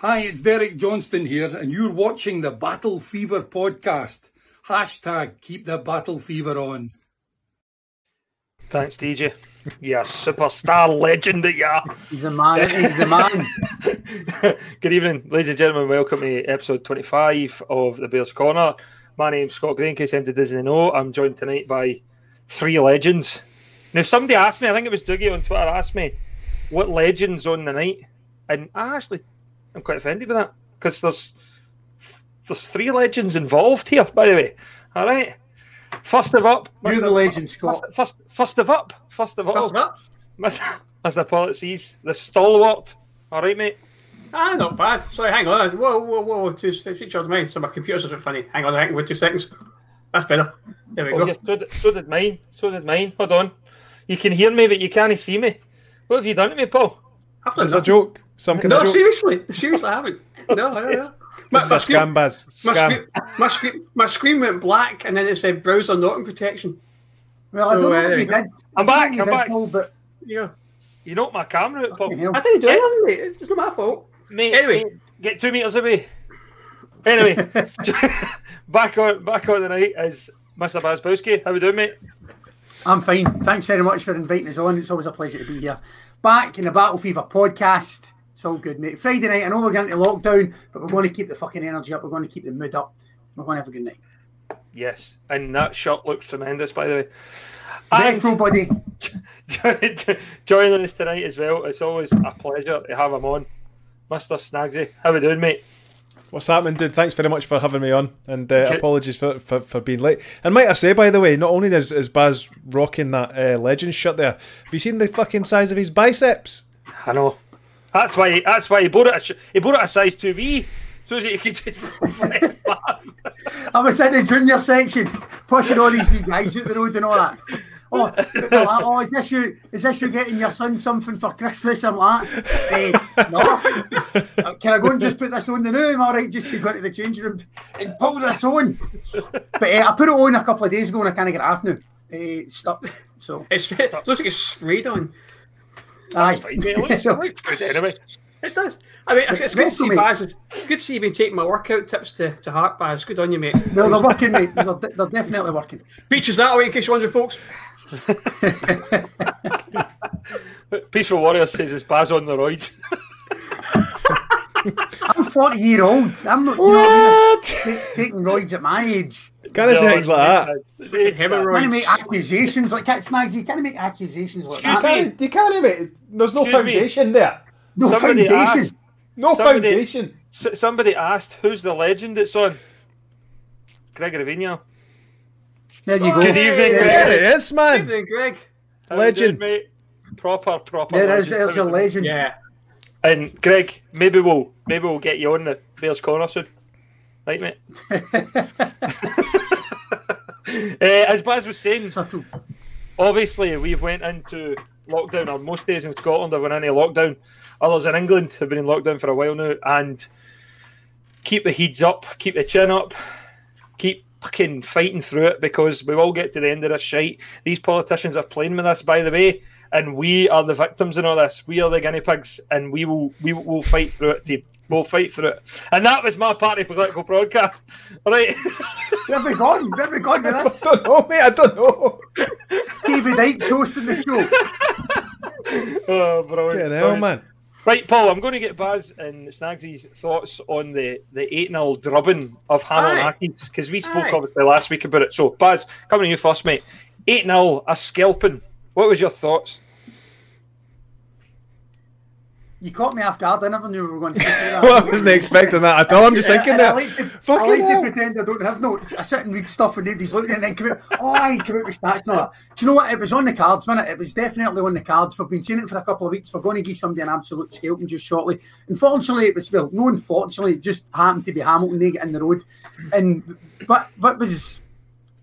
Hi, it's Derek Johnston here, and you're watching the Battle Fever podcast. Hashtag keep the battle fever on. Thanks, DJ. You're a superstar legend that you are. He's the man. He's the man. Good evening, ladies and gentlemen. Welcome to episode 25 of the Bears Corner. My name's Scott Gray, in case anybody doesn't know. I'm joined tonight by three legends. Now, somebody asked me, I think it was Dougie on Twitter, asked me what legends on the night. And I actually, I'm quite offended with that because there's there's three legends involved here, by the way. All right. First of up, You're the legend, Scott. First, first, first of up, first of all, First of up? Mr. Mr. Policies, the stalwart. All right, mate. Ah, not bad. Sorry, hang on. Whoa, whoa, whoa. Two features of mine. So my computer's a bit funny. Hang on, hang on. Wait two seconds. That's better. There we Oh, go. yes, so, did, so did mine. So did mine. Hold on. You can hear me, but you can't see me. What have you done to me, Paul? I've done It's a joke. Some kind No, of joke. seriously. Seriously, I haven't. No, no, no. My, This is my a screen, scam, Baz. my, Scam. screen, my, screen, my screen went black and then it said browser not in protection. Well, I don't know uh, what you you did. I'm I don't know back, I'm did, back. Paul, but Yeah. You knocked my camera out, Paul. I didn't do anything, mate. It's, it's not my fault. Mate, Anyway. mate, get two meters away. Anyway, back on back on the night is Mr. Bazbowski. How we doing, mate? I'm fine. Thanks very much for inviting us on. It's always a pleasure to be here. Back in the Battle Fever podcast. It's all good, mate. Friday night, I know we're going into lockdown, but we're going to keep the fucking energy up. We're going to keep the mood up. We're going to have a good night. Yes, and that shot looks tremendous, by the way. Retro buddy. joining us tonight as well. It's always a pleasure to have him on, Mr. Snagsy. How we doing, mate? What's happening, dude? Thanks very much for having me on, and uh, Okay. apologies for, for, for being late. And might I say, by the way, not only is, is Baz rocking that uh, Legends shirt there, have you seen the fucking size of his biceps? I know. That's why. That's why he bought it. A, he bought it a size two B, so that he could just flex. I was in the junior section, pushing all these wee guys out the road and all that. Oh, they're like, oh, is this you? Is this you getting your son something for Christmas? I'm like, eh, no. Uh, Can I go and just put this on the new? Am I right just to go to the changing room and pull this on? But eh, I put it on a couple of days ago and I can't get it off now. Eh, stuck. So, It's, it looks like it's sprayed on. Aye. Fine, mate. It looks, it looks good anyway. It does. I mean, it's good to see Welcome, mate. Baz. It's good to see you been taking my workout tips to, to heart, Baz. Good on you, mate. No, they're working, mate. They're, de- they're definitely working. Beaches that away in case you're wondering, folks. Peaceful Warrior says it's Baz on the roids. I'm 40 year old. I'm not, you know, what I mean? Ta- taking roids at my age. Can't say things like that. Can't make accusations like that, Snags. You can't make accusations like Excuse that. me. Can't- You can't mate. There's no Excuse me. foundation there. No Somebody foundation. asked- No Somebody- foundation. S- somebody asked, "Who's the legend that's on?" Gregory Vignal. There you go. Good evening, There There Greg. it is, man. Evening, Greg. How Legend. doing, mate. Proper, proper. There legend. is, there's your legend. Yeah. And Greg, maybe we'll maybe we'll get you on the Bears corner soon, right, mate? uh, as Baz was saying, Subtle. obviously we've went into lockdown, or most days in Scotland have went into lockdown. Others in England have been in lockdown for a while now, and keep the heads up, keep the chin up, keep fucking fighting through it because we will get to the end of this shite. These politicians are playing with us, by the way, and we are the victims in all this. We are the guinea pigs, and we will we will fight through it, team. We'll fight through it. And that was my party political broadcast. All right. Where we gone? Where we gone with I don't know, mate. I don't know. David Icke hosting the show. oh, brilliant. Get hell, man. Right, Paul, I'm going to get Baz and Snagsy's thoughts on the, the 8 0 drubbing of Hamilton Aye. Because we spoke Aye. obviously last week about it. So, Baz, coming to you first, mate. 8 0, a scalping. What was your thoughts? You caught me off guard. I never knew we were going to say that. Well, I wasn't expecting that at all. I'm just thinking I, I that. like to, I Fucking like hell. to pretend I don't have notes. I sit and read stuff and nobody's looking and then come out, oh, I come out with stats and all that. Do you know what? It was on the cards, man. It was definitely on the cards. We've been seeing it for a couple of weeks. We're going to give somebody an absolute scalping just shortly. Unfortunately, it was, well, no, unfortunately, it just happened to be Hamilton. They get in the road. And but what was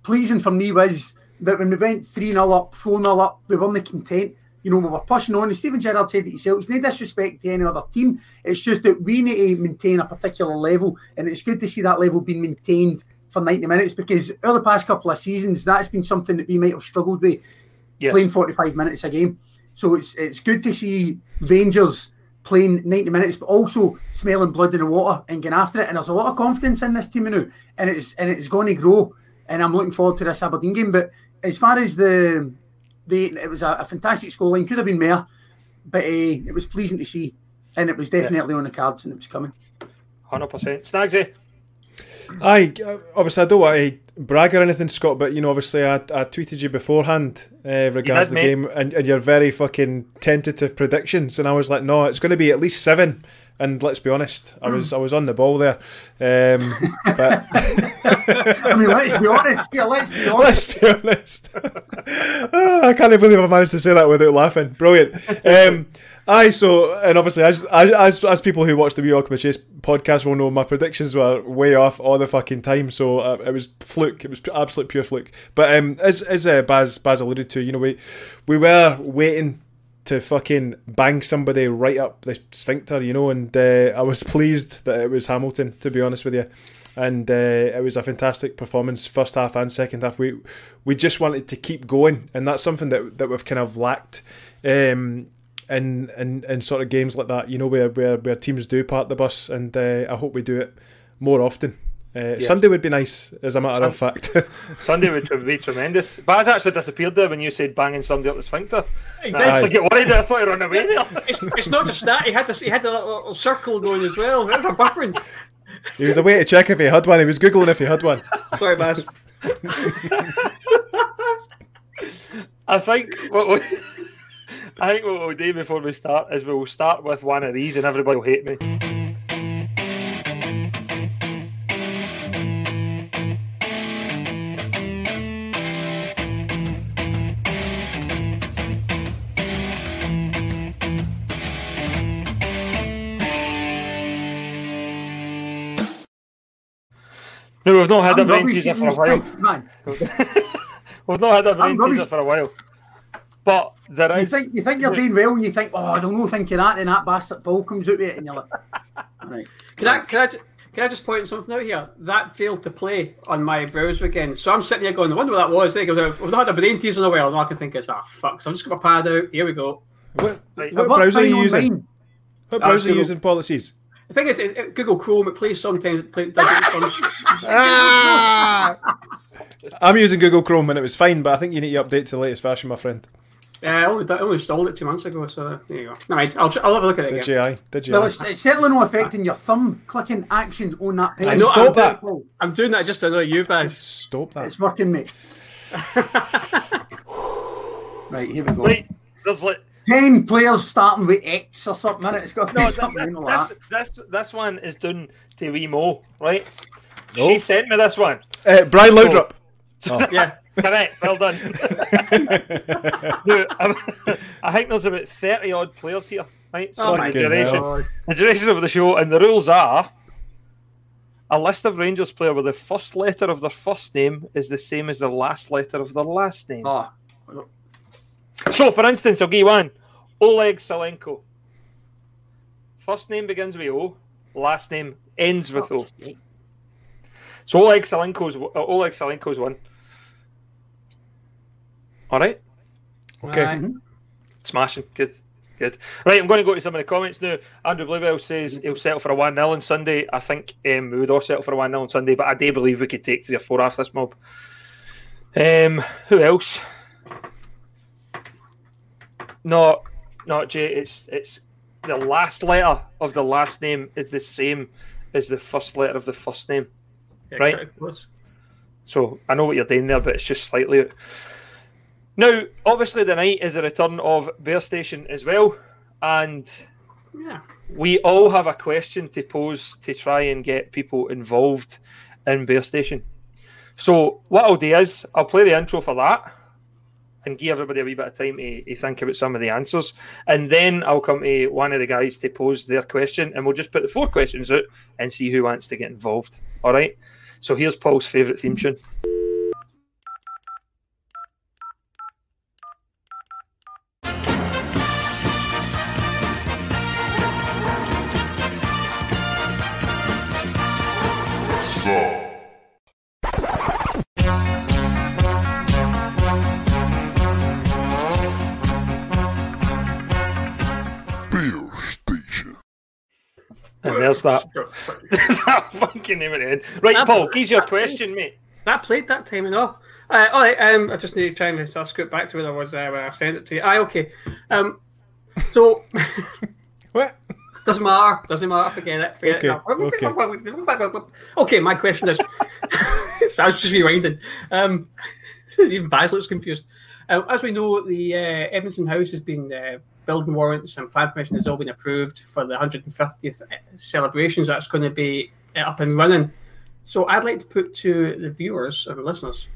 pleasing for me was that when we went 3 0 up, 4 0 up, we weren't content. You know, we were pushing on. And Steven Gerrard said it himself. It's no disrespect to any other team. It's just that we need to maintain a particular level. And it's good to see that level being maintained for 90 minutes because over the past couple of seasons, that's been something that we might have struggled with Yeah. playing 45 minutes a game. So it's it's good to see Rangers playing 90 minutes, but also smelling blood in the water and getting after it. And there's a lot of confidence in this team now, and it's and it's going to grow. And I'm looking forward to this Aberdeen game. But as far as the the it was a, a fantastic scoreline, could have been more, but uh, it was pleasing to see, and it was definitely on the cards and it was coming. 100%. Snagsy? Aye, uh, obviously I don't want to brag or anything, Scott, but you know, obviously I, I tweeted you beforehand uh, regards did, the mate. game and, and your very fucking tentative predictions, and I was like, no, it's going to be at least seven. And let's be honest, I was I was on the ball there, um, but I mean, let's be honest. Yeah, let's be honest. let's be honest. Ah, I can't believe I managed to say that without laughing. Brilliant. Um, aye, so and obviously as as as, as people who watch the We Occupy Chase podcast will know, my predictions were way off all the fucking time. So uh, it was fluke. It was absolute pure fluke. But um, as as uh, Baz Baz alluded to, you know, we we were waiting to fucking bang somebody right up the sphincter, you know, and uh, I was pleased that it was Hamilton, to be honest with you. And uh, it was a fantastic performance, first half and second half. We we just wanted to keep going, and that's something that that we've kind of lacked um, in, in in sort of games like that. You know, where where, where teams do part the bus, and uh, I hope we do it more often. Uh, Sunday would be nice, as a matter of fact. Sunday would be tremendous. Baz actually disappeared there when you said banging somebody up the sphincter. He I get worried that I thought he ran away there. It's, it's not just that. He had this. He had a little, little circle going as well. Remember buffering? he was away to check if he had one. He was googling if he had one. Sorry, Baz. I think what we, I think what we'll do before we start is we'll start with one of these and everybody will hate me. No, we've not had a I'm brain teaser for a while. drinks, man. We've not had a brain rubbish. teaser for a while. But there You think you think you're doing well, and you think, oh, I don't know, thinking that, then that bastard ball comes out with it, and you're like, right. Can I, can I, ju- can I just point something out here? That failed to play on my browser again. So I'm sitting here going, I wonder what that was. There you go. We've not had a brain teaser in a while. And all I can think is, ah, fuck. So I'm just going to pad out. Here we go. What, Right. what browser are you using? mine. What browser are you using policies? The thing is, it, it- Google Chrome, it plays sometimes. It plays, does it on- ah! I'm using Google Chrome and it was fine, but I think you need to update to the latest version, my friend. Yeah, I only, I only installed it two months ago, so uh, there you go. All right, I'll, I'll have a look at it Did again. you? Aye. Did you? Well, it's, it's certainly not affecting your thumb clicking actions on that page. I know, Stop that. I'm doing that just to annoy you guys. Stop that. It's working, mate. right, here we go. Wait, there's like Ten players starting with X or something. innit? it. It's got to be no, something th- like this, that. this this one is done to wee Mo, right? Oh. She sent me this one. Uh, Brian Laudrup. Yeah. Correct. Well done. no, I'm- think there's about thirty odd players here. Right? Oh my the duration, God. the duration of the show, and the rules are: a list of Rangers player where the first letter of their first name is the same as the last letter of their last name. Oh, So, for instance, I'll give you one: Oleg Salenko. First name begins with O, last name ends with O. So Oleg Salenko's uh, Oleg Salenko's one. All right, Okay. Aye. smashing, good, good. Right, I'm going to go to some of the comments now. Andrew Bluebell says he'll settle for a one 0 on Sunday. I think um, we would all settle for a one 0 on Sunday, but I do believe we could take three or four off this mob. Um, who else? No, not Jay. It's it's the last letter of the last name is the same as the first letter of the first name. Yeah, Right. So I know what you're doing there, but it's just slightly out. Now, obviously, the night is a return of Bear Station as well, and Yeah. we all have a question to pose to try and get people involved in Bear Station. So what I'll do is I'll play the intro for that and give everybody a wee bit of time to, to think about some of the answers, and then I'll come to one of the guys to pose their question, and we'll just put the four questions out and see who wants to get involved. All right. So here's Paul's favourite theme tune. And there's that. There's that fucking name at the end. Right, Paul, here's your question, mate. That played that time enough. Uh, all right, um, I just need to try and sort of scoot back to where I was uh, when I sent it to you. Aye, okay. Um, so What? doesn't matter. Doesn't matter. Forget it. Forget Okay, it. Okay, my question is. so I was just rewinding. Um, even Baz looks confused. Uh, as we know, the uh, Edmiston House has been uh, building warrants and plan permission has all been approved for the 150th celebrations. That's going to be uh, up and running. So I'd like to put to the viewers and listeners,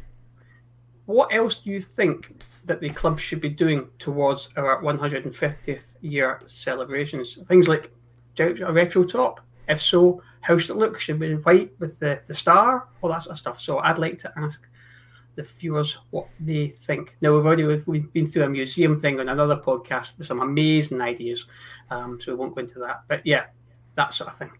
what else do you think that the club should be doing towards our 150th year celebrations? Things like a retro top. If so, how should it look? Should it be white with the, the star? All that sort of stuff. So I'd like to ask the viewers what they think. Now we've already we've, been through a museum thing on another podcast with some amazing ideas, um, so we won't go into that. But yeah, that sort of thing.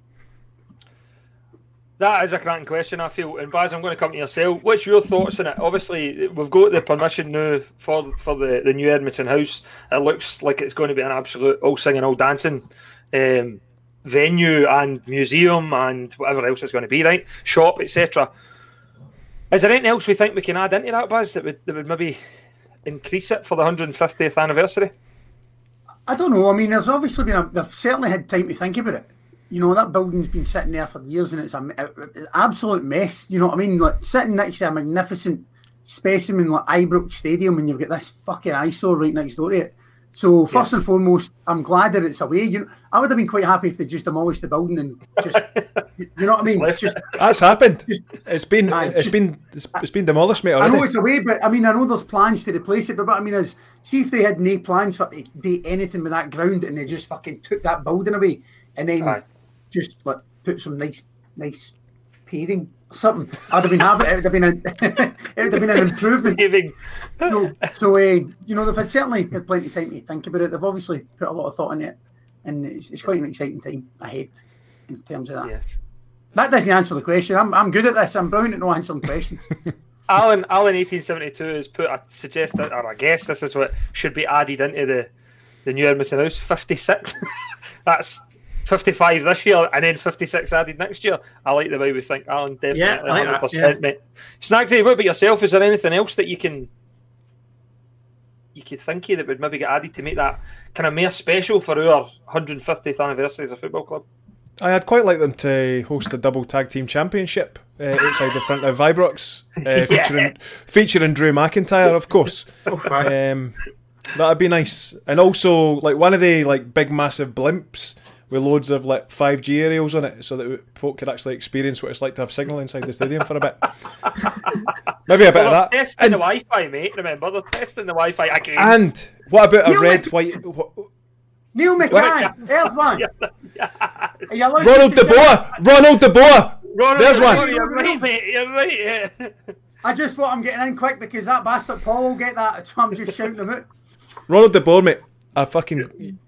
That is a cracking question, I feel. And Baz, I'm going to come to yourself. What's your thoughts on it? Obviously, we've got the permission now for for the, the new Edmiston House. It looks like it's going to be an absolute all singing, all dancing um, venue and museum and whatever else it's going to be, right? Shop, etc. Is there anything else we think we can add into that, Baz, that would, that would maybe increase it for the 150th anniversary? I don't know. I mean, there's obviously been a, they've certainly had time to think about it. You know, that building's been sitting there for years and it's an absolute mess. You know what I mean? Like sitting next to a magnificent specimen like Ibrox Stadium and you've got this fucking eyesore right next door to it. So first and foremost, I'm glad that it's away. You know, I would have been quite happy if they just demolished the building and just, you know what I mean? Left Just, That's happened. It's been Aye, it's just- been it's, it's been demolished, mate. I know it's away, but I mean, I know there's plans to replace it. But what I mean is, see if they had no plans for to do anything with that ground and they just fucking took that building away and then Aye. just like put some nice, nice paving or something. I'd have been happy. It would have been a, it would have been an improvement. Giving So, so uh, you know, they've had certainly had plenty of time to think about it. They've obviously put a lot of thought in it, and it's, it's quite an exciting time ahead in terms of that. That doesn't answer the question. I'm, I'm good at this. I'm brilliant at not answering questions. Alan, Alan, eighteen seventy two has put. I suggest that, or I guess this is what should be added into the the new Edmiston House. Fifty six. That's fifty five this year, and then fifty six added next year. I like the way we think, Alan. Definitely, Yeah, I like hundred that, percent, mate. Snagsy, what about yourself? Is there anything else that you can you could think of that would maybe get added to make that kind of more special for our 150th anniversary as a football club? I'd quite like them to host a double tag team championship uh, outside the front of Ibrox, uh, featuring featuring Drew McIntyre, of course. Um, that'd be nice, and also like one of the like big massive blimps with loads of like five G aerials on it, so that folk could actually experience what it's like to have signal inside the stadium for a bit. Maybe a bit Well, of that. testing And, the Wi-Fi, mate. Remember, they're testing the Wi-Fi again. and what about a Neil red, Mc- white? What, Neil McCann, there's one. Are you Ronald De say- Boer! Ronald De Boer! Ronald, There's one. You're right, mate. You're right. Yeah. I just thought I'm getting in quick because that bastard Paul will get that, so I'm just shouting them out. Ronald De Boer, mate. I fucking.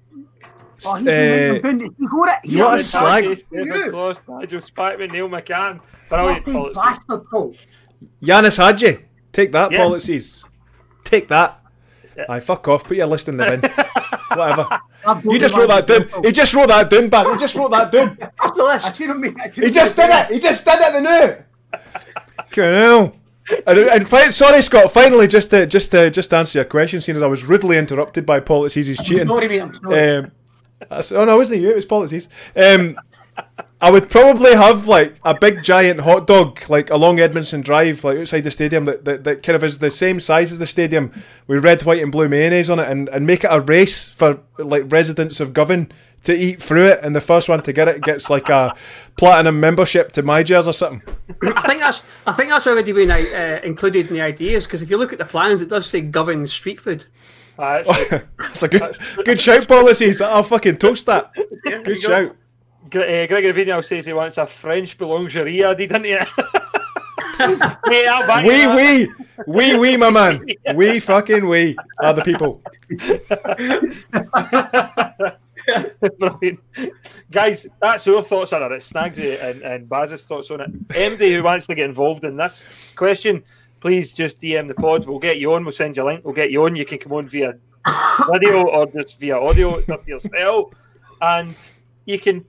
Oh, he's been uh, making good. He got it. He what a slag. That's for David you. Close, Nigel Spackman, Neil McCann. Brilliant. Bloody bastard Paul. Yanis Hadji. Take that, Yeah. policies. Take that. Aye, fuck off. Put your list in the bin. Whatever. You just wrote that down. He just wrote that down, back. He just wrote that down. After I this, seen him make I seen He just did it. He just did it. The new. Fucking hell. And, and fi- sorry, Scott. Finally, just to just to just to answer your question, seeing as I was rudely interrupted by policies cheating. Sorry, mate. I'm sorry. Um, that's- oh no, it wasn't you. It was policies. Um, I would probably have like a big giant hot dog like along Edmiston Drive, like outside the stadium, that, that, that kind of is the same size as the stadium, with red, white, and blue mayonnaise on it, and, and make it a race for like residents of Govan to eat through it, and the first one to get it gets like a platinum membership to My Gers or something. I think that's I think that's already been uh, included in the ideas because if you look at the plans, it does say Govan street food. Ah, that's. That's a good good shout, policies. I'll fucking toast that. Good shout. Gre- uh, Gregory Vignal says he wants a French boulangerie added into it. Mate, I'll We, you we, we, we, my man. We fucking we are the people. Brilliant. Guys, that's our thoughts on it. It's Snagsy and, and Baz's thoughts on it. MD who wants to get involved in this question, please just DM the pod. We'll get you on. We'll send you a link. We'll get you on. You can come on via video or just via audio. It's up to yourself. And you can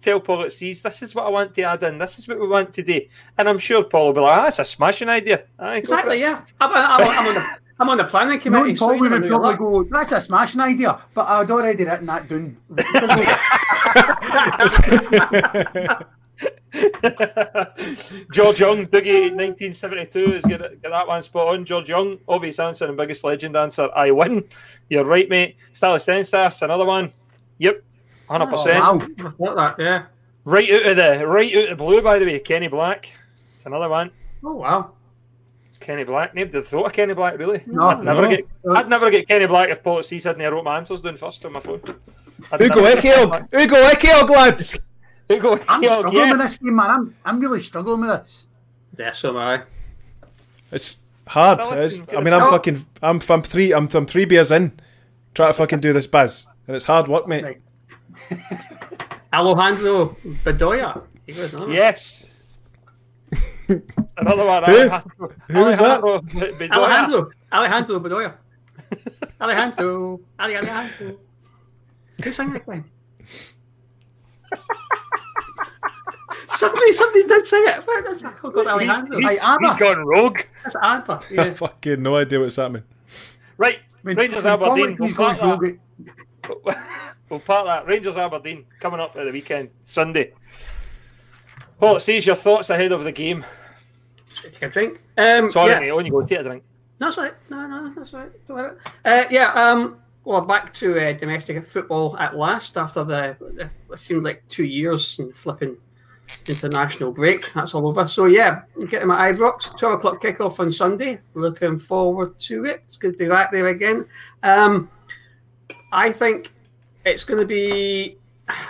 tell Paul it sees this is what I want to add in. This is what we want to do. And I'm sure Paul will be like, ah, that's a smashing idea. Aye, go for Exactly, yeah. I'm, I'm, I'm on the I'm on the planning committee. so Paul you would know, have you're probably go, that's a smashing idea, but I'd already written that down. George Young, Dougie, 1972 is get, get that one spot on. George Young, obvious answer and biggest legend answer. I win. You're right, mate. Stale Stensaas, another one. Yep, 100%. Oh, wow. I thought that, yeah. Right out of the right out of the blue, by the way. Kenny Black. It's another one. Oh wow. Kenny Black. Nobody would thought of Kenny Black, really. No, I'd never no. get. I'd never get Kenny Black if policies hadn't wrote my answers down first on my phone. I'd Ugo never get Ehiogu. Black. Ugo Ehiogu, lads. Ugo I'm Ehiogu, struggling yeah. with this game, man. I'm, I'm really struggling with this. Yeah, so am I. It's hard. Well, It's- I mean, I'm Oh. fucking. I'm, I'm three. I'm, I'm three beers in, Try to fucking do this buzz, and it's hard work, mate. Right. Alejandro Bedoya. He goes, no. Yes. Another one. Who? Alejandro- Who is that? Alejandro Bedoya. Alejandro. Alejandro Bedoya. Alejandro. Ale- Alejandro. Who sang that thing? Somebody, somebody did sing it. Where- that's- I forgot Alejandro. He's, Hey, Abba. he's gone rogue. That's Abba. Yeah. fucking no idea what's happening. Right, When- Rangers Aberdeen. politics We'll goes part, rogue, that. we'll part that. Rangers Aberdeen coming up at the weekend, Sunday. Paul, it says your thoughts ahead of the game. Take a drink. Um, Sorry, yeah. mate, on you go. Take a drink. No, that's right. No, no, that's right. Don't worry. Uh, yeah. Um. Well, back to uh, domestic football at last after the, the it seemed like two years and flipping international break. That's all over. So yeah, getting my Ibrox twelve o'clock kickoff on Sunday. Looking forward to it. It's good to be back there again. Um, I think it's going to be.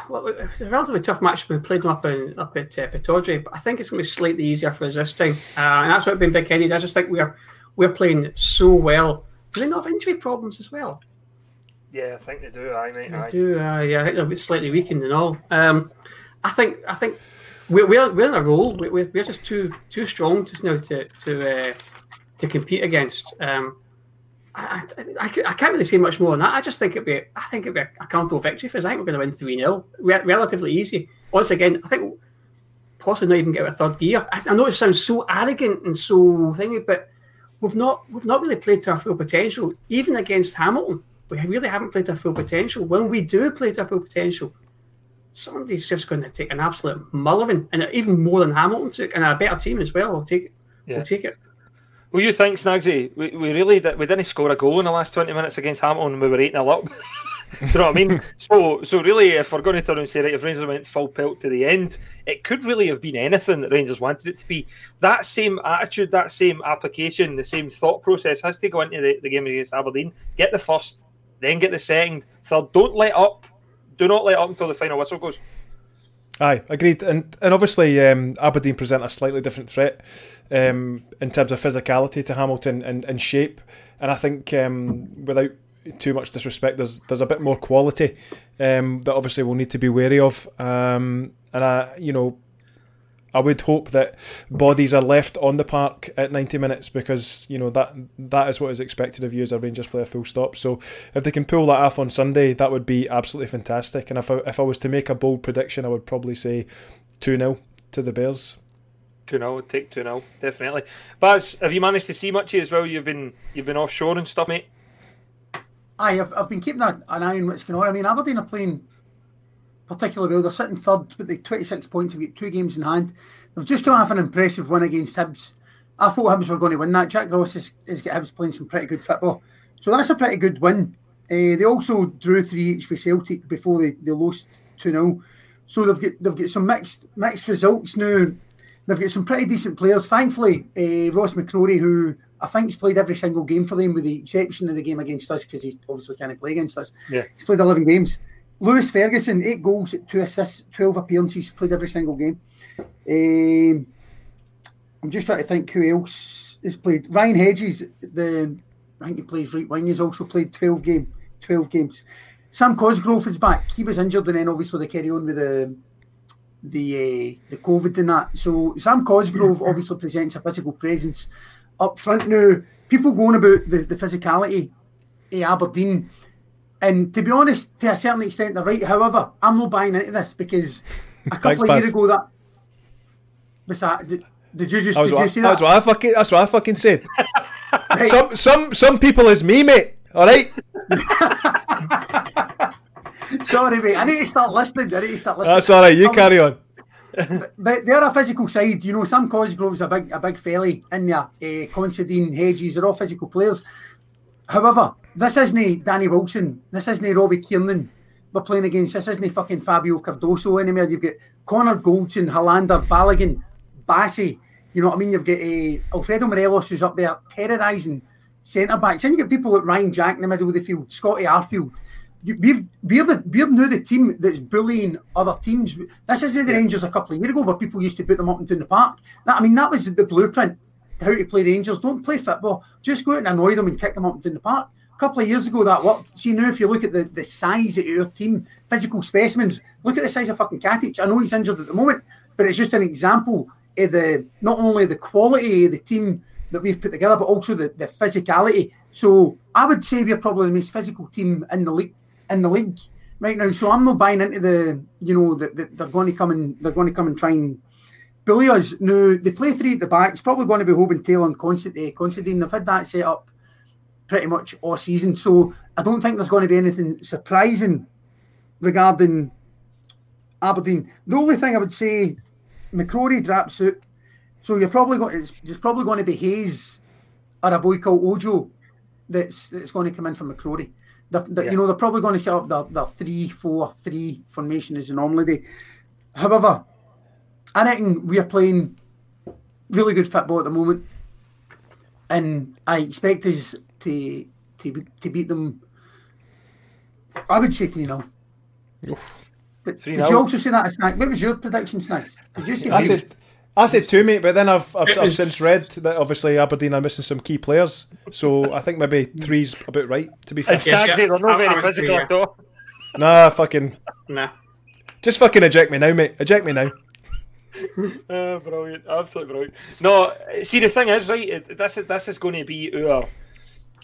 Well, it's a relatively tough match. We played up in up at uh, but I think it's going to be slightly easier for us this time, uh, and that's what been big headed. I just think we're we're playing so well. Do they not have injury problems as well? Yeah, I think they do. I mate. I do. Uh, yeah, I think they're a bit slightly weakened and all. Um, I think I think we're we're, we're in a role. We- We're, we're just too too strong just now to to uh, to compete against. Um, I, I, I, I can't really say much more than that. I just think it'd be I think it'd be a comfortable victory for us. I think we're going to win three 0 Re- relatively easy. Once again, I think possibly not even get a third gear. I, I know it sounds so arrogant and so thingy, but we've not we've not really played to our full potential. Even against Hamilton, we really haven't played to our full potential. When we do play to our full potential, somebody's just going to take an absolute mulligan, and even more than Hamilton took, and a better team as well. I'll take it. Yeah. We'll take it. Well, you think, Snagsy? We, we really did, we didn't score a goal in the last twenty minutes against Hamilton. And we were eight 0 up. Do you know what I mean? So, so really, if we're going to turn and say, right, if Rangers went full pelt to the end, it could really have been anything that Rangers wanted it to be. That same attitude, that same application, the same thought process has to go into the, the game against Aberdeen. Get the first, then get the second, third. Don't let up. Do not let up until the final whistle goes. Aye, agreed. And and obviously um, Aberdeen present a slightly different threat um, in terms of physicality to Hamilton and, and shape. And I think um, without too much disrespect, there's there's a bit more quality um, that obviously we'll need to be wary of. Um, and I, you know, I would hope that bodies are left on the park at 90 minutes because you know that that is what is expected of you as a Rangers player. Full stop. So if they can pull that off on Sunday, that would be absolutely fantastic. And if I, if I was to make a bold prediction, I would probably say two 0 to the Bears. 2 0, take 2 0, definitely. Baz, have you managed to see much as well? You've been you've been offshore and stuff, mate. I've, I've been keeping an eye on what's going on. I mean, Aberdeen are playing particularly well. They're sitting third with the 26 points. They've got two games in hand. They've just come off an impressive win against Hibs. I thought Hibs were going to win that. Jack Ross has, has got Hibs playing some pretty good football. So that's a pretty good win. Uh, they also drew 3 each for Celtic before they, they lost 2 0. So they've got they've got some mixed mixed results now. They've got some pretty decent players. Thankfully, uh, Ross McCrorie, who I think's played every single game for them, with the exception of the game against us, because he obviously can't play against us. Yeah. He's played 11 games. Lewis Ferguson, eight goals, two assists, 12 appearances, played every single game. Um, I'm just trying to think who else has played. Ryan Hedges, the I think he plays right wing, has also played 12 game, 12 games. Sam Cosgrove is back. He was injured and then obviously they carry on with the the uh, the COVID and that. So Sam Cosgrove obviously presents a physical presence up front now. People going about the, the physicality of Aberdeen. And to be honest, to a certain extent, they're right. However, I'm not buying into this because a couple Thanks, of Baz. years ago that was that. Did, did you just That did you I- see that's what I fucking that's what I fucking said. Right. some some some people is me, mate. All right, Sorry, mate. I need to start listening. I need to start listening. that's all right. You Um, carry on. But they're a physical side, you know. Sam Cosgrove's a big, a big felly in there. Uh, Considine, Hedges, they're all physical players. However, this isn't Danny Wilson. This isn't Robbie Kiernan. We're playing against. This isn't fucking Fabio Cardoso anymore. You've got Connor Goldson, Helander, Balogun, Bassey. You know what I mean? You've got uh, Alfredo Morelos who's up there terrorising centre backs. And you get people like Ryan Jack in the middle of the field, Scotty Arfield. We've we're the we're now the team that's bullying other teams. This isn't the Rangers a couple of years ago where people used to put them up and down the park. That, I mean, that was the blueprint how to play Rangers. Don't play football. Just go out and annoy them and kick them up and down the park. Couple of years ago that worked. See now, if you look at the, the size of your team, physical specimens, look at the size of fucking Katic. I know he's injured at the moment, but it's just an example of the not only the quality of the team that we've put together, but also the, the physicality. So I would say we're probably the most physical team in the league in the league right now. So I'm not buying into the you know that that they're going to come and they're going to come and try and bully us. No, they play three at the back. It's probably going to be Hoban Tail and. Constantine. They've had that set up pretty much all season. So I don't think there's going to be anything surprising regarding Aberdeen. The only thing I would say, McCrorie drops out. So you're probably going. It's, it's probably going to be Hayes or a boy called Ojo that's that's going to come in for McCrorie. They're, they're- Yeah. You know they're probably going to set up their, their three, four, three formation as they normally do. However, I reckon we are playing really good football at the moment, and I expect us to to to beat them. I would say three 0 Did 3-0. you also say that, Snack? What was your prediction, Snack? Did you say I three? said, I said two, mate, but then I've I've, I've was- since read that obviously Aberdeen are missing some key players, so I think maybe three's about right. To be fair, Yes, yeah. Stagsy, they're not I very physical agree, at all. nah, fucking, Nah. just fucking eject me now, mate. Eject me now. Uh, brilliant, absolutely brilliant. No, see the thing is, right? This is this is going to be our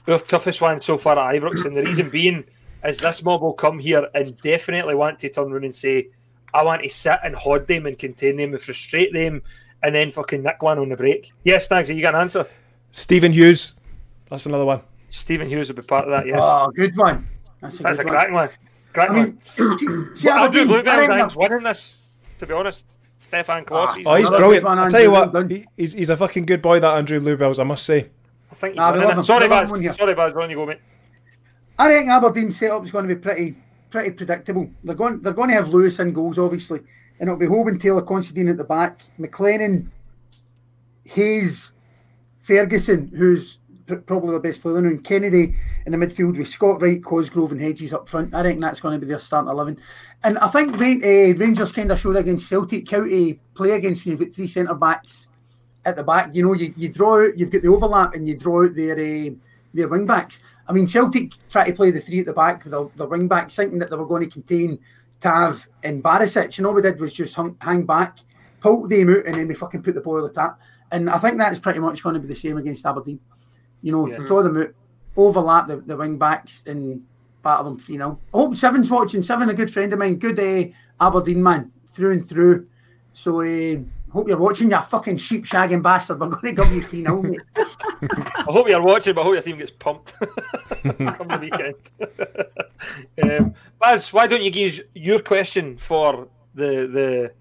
our toughest one so far at Ibrox, and the reason being is this mob will come here and definitely want to turn around and say, "I want to sit and hod them and contain them and frustrate them, and then fucking nick one on the break." Yes, Snagsy, you got an answer. Stephen Hughes. That's another one. Stephen Hughes would be part of that. Yes, Oh, good one. That's a that's a good cracking one. Cracking I one. mean, see, see Well, Andrew Aberdeen, I Bluebell's reckon winning this. To be honest, Stefan Klos. Ah, Oh, he's brilliant. good one, I'll tell you what, he's, he's a fucking good boy, that Andrew Lubells, I must say. I think Nah, we love him. Sorry, Baz. Sorry, Baz. On you go, mate. I reckon Aberdeen's setup is going to be pretty pretty predictable. They're going they're going to have Lewis in goals, obviously, and it'll be Hoban, Taylor, Considine at the back, McLennan, Hayes, Ferguson, who's probably the best player and Kennedy in the midfield with Scott Wright, Cosgrove, and Hedges up front. I reckon that's going to be their starting eleven. And I think uh, Rangers kind of showed against Celtic how to play against when you've got three centre backs at the back. You know, you, you draw out, you've got the overlap, and you draw out their uh, their wing backs. I mean, Celtic try to play the three at the back with the, the wing backs, thinking that they were going to contain Tav and Barisic, and all we did was just hung, hang back, pull them out, and then we fucking put the ball at the tap. And I think that's pretty much going to be the same against Aberdeen. You know, Yeah. draw them out, overlap the, the wing backs, and battle them. You know, I hope Seven's watching. Seven, a good friend of mine, good uh, Aberdeen man through and through. So uh, hope you're watching, you fucking sheep shagging bastard. We're going to give you three now, mate. I hope you're watching, but I hope your team gets pumped come the weekend. um, Baz, why don't you give your question for the the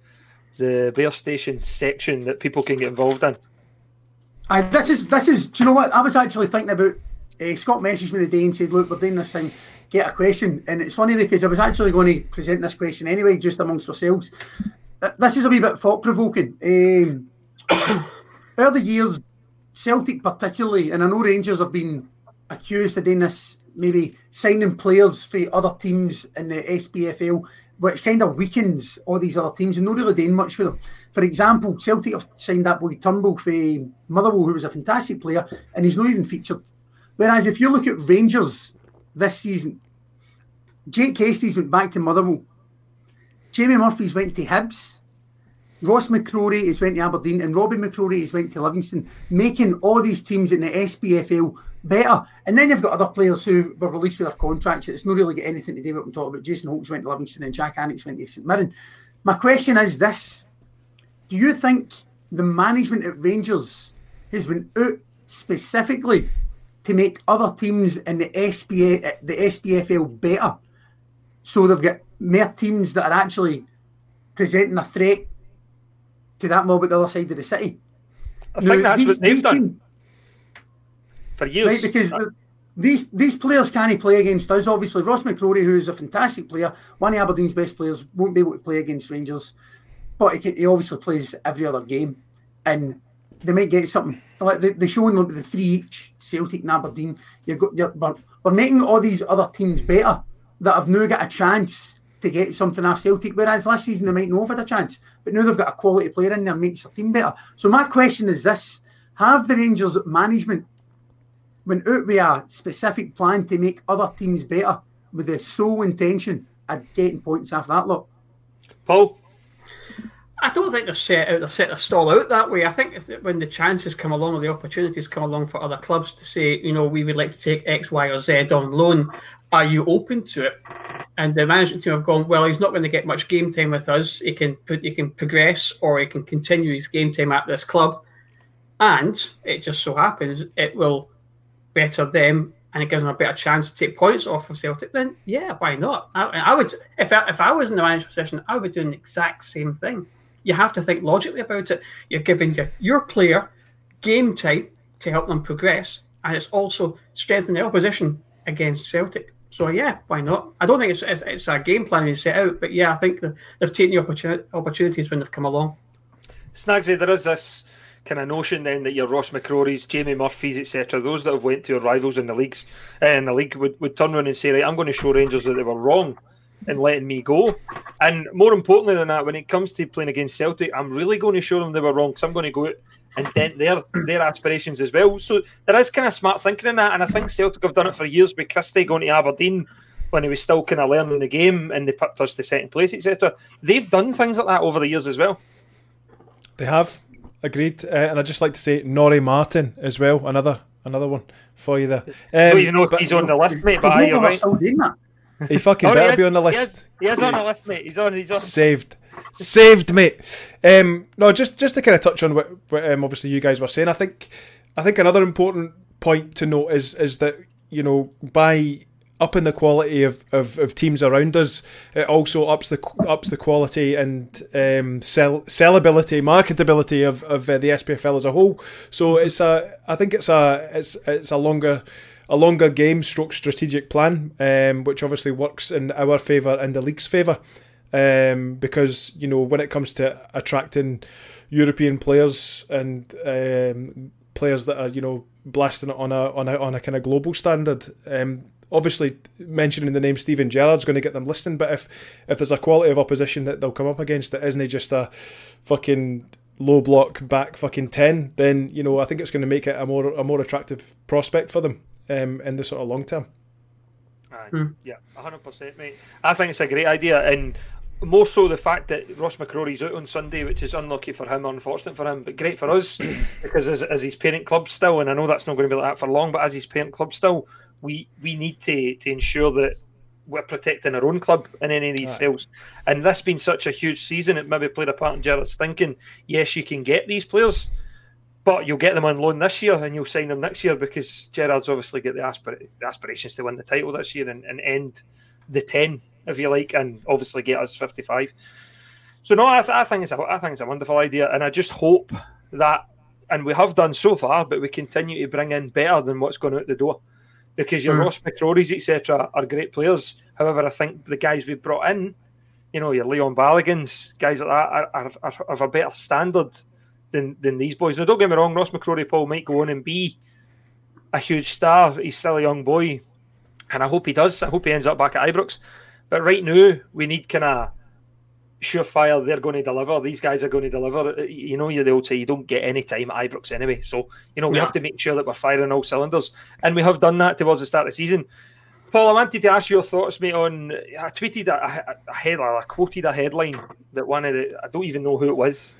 the Bear Station section that people can get involved in? I, this is this is. Do you know what? I was actually thinking about. Uh, Scott messaged me the day and said, "Look, we're doing this thing. Get a question." And it's funny because I was actually going to present this question anyway, just amongst ourselves. Th- This is a wee bit thought provoking. Um, over the years, Celtic particularly, and I know Rangers have been accused of doing this, maybe signing players for other teams in the SPFL, which kind of weakens all these other teams and not really doing much for them. For example, Celtic have signed that boy Turnbull for Motherwell, who was a fantastic player, and he's not even featured. Whereas if you look at Rangers this season, Jake Hastie's went back to Motherwell. Jamie Murphy's went to Hibs. Ross McCrorie has went to Aberdeen and Robbie McCrorie has went to Livingston, making all these teams in the SPFL better. And then you've got other players who were released with their contracts. It's not really got anything to do with what I'm talking about. Jason Holtz went to Livingston and Jak Alnwick went to St Mirren. My question is this. Do you think the management at Rangers has been out specifically to make other teams in the SPA, the SPFL better? So they've got more teams that are actually presenting a threat to that mob at the other side of the city. I think that's what they've done teams- for years. right? Because the- these these players can't play against us. Obviously, Ross McCrorie, who's a fantastic player, one of Aberdeen's best players, won't be able to play against Rangers, but he, he obviously plays every other game, and they might get something like they, they showing them the three each Celtic and Aberdeen. You've got you're, we're, we're making all these other teams better that have now got a chance to get something off Celtic. Whereas last season they might not have had a chance, but now they've got a quality player in there and makes their team better. So my question is this: Have the Rangers management went out with a specific plan to make other teams better with the sole intention of getting points off that lot? Paul, I don't think they're set out. They're set their stall out that way. I think if, when the chances come along or the opportunities come along for other clubs to say, you know, we would like to take X, Y, or Z on loan, are you open to it? And the management team have gone, well, he's not going to get much game time with us. He can put, he can progress, or he can continue his game time at this club. And it just so happens it will better them and it gives them a better chance to take points off of Celtic, then yeah, why not? I, I would, if I, if I was in the manager's position, I would do the exact same thing. You have to think logically about it. You're giving your, your player game time to help them progress, and it's also strengthening the opposition against Celtic. So yeah, why not? I don't think it's it's, it's a game plan you set out, but yeah, I think they've taken the opportuni- opportunities when they've come along. Snagsy, there is this kind of notion then that your Ross McCrorie's, Jamie Murphy's, etc., those that have went to your rivals in the leagues, uh, in the league would, would turn around and say, right, I'm going to show Rangers that they were wrong in letting me go. And more importantly than that, when it comes to playing against Celtic, I'm really going to show them they were wrong because I'm going to go out and dent their their aspirations as well. So there is kind of smart thinking in that, and I think Celtic have done it for years with Christie going to Aberdeen when he was still kind of learning the game and they picked us to second place, etc. They've done things like that over the years as well. They have agreed, uh, and I'd just like to say Norrie Martin as well. Another another one for you there. I Um, don't even know if but he's on the list, mate, but I aye, you're right. still doing that. he fucking Oh, he better is- be on the he list. is- He is on the list, mate. He's on. He's on. Saved, saved, mate. Um, no, just just to kind of touch on what, what um, obviously you guys were saying. I think I think another important point to note is is that you know by upping the quality of, of, of teams around us, it also ups the ups the quality and um, sell sellability, marketability of, of uh, the SPFL as a whole. So it's a I think it's a it's it's a longer a longer game stroke strategic plan, um, which obviously works in our favour and the league's favour. Um, because you know when it comes to attracting European players and um, players that are you know blasting it on a on a on a kind of global standard. Um, obviously, mentioning the name Steven Gerrard's going to get them listening, but if if there's a quality of opposition that they'll come up against that isn't just a fucking low block back fucking ten, then you know I think it's going to make it a more a more attractive prospect for them um, in the sort of long term. Aye. Hmm. Yeah, hundred percent, mate. I think it's a great idea, and more so the fact that Ross McCrorie's out on Sunday, which is unlucky for him, unfortunate for him, but great for us because as, as his parent club still, and I know that's not going to be like that for long, but as his parent club still, we we need to to ensure that we're protecting our own club in any of these right. sales. And this being such a huge season, it maybe played a part in Gerrard's thinking. Yes, you can get these players, but you'll get them on loan this year and you'll sign them next year because Gerrard's obviously got the, aspir- the aspirations to win the title this year and, and end the ten if you like, and obviously get us 55. So no, I, th- I think it's a, I think it's a wonderful idea, and I just hope that, and we have done so far, but we continue to bring in better than what's going out the door, because your mm. Ross McCrories etc. are great players. However, I think the guys we've brought in, you know, your Leon Balogun's, guys like that, are, are, are of a better standard than than these boys. Now, don't get me wrong, Ross McCrorie Paul might go on and be a huge star. He's still a young boy, and I hope he does. I hope he ends up back at Ibrox. But right now, we need kind of surefire they're going to deliver. These guys are going to deliver. Uh, you know, you they'll say you don't get any time at Ibrox anyway. So, you know, we yeah. have to make sure that we're firing all cylinders. And we have done that towards the start of the season. Paul, I wanted to ask your thoughts, mate, on. I tweeted a, a headline, I quoted a headline that one of the. I don't even know who it was,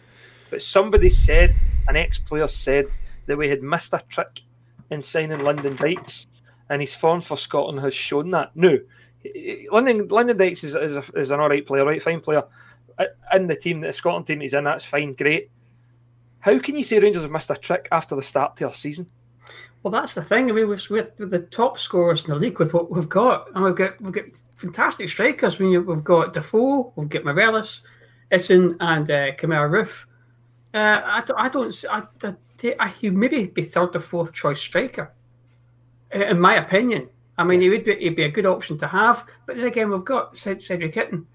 but somebody said, an ex player said, that we had missed a trick in signing Lyndon Dykes, and his form for Scotland has shown that. No, Lyndon Lyndon Dykes is, is, a, is an all right player, right, fine player. In the team, that the Scotland team he's in, that's fine, great. How can you say Rangers have missed a trick after the start to our season? Well, that's the thing. I mean, we've, we're the top scorers in the league with what we've got, and we've got we've got fantastic strikers. Mean, we've got Defoe, we've got Morelos, Itten, and uh, Kemar Roofe. Uh, I, don't, I don't. I, I, I, he maybe be third or fourth choice striker, in my opinion. I mean, he would be he'd be a good option to have. But then again, we've got Cedric Itten,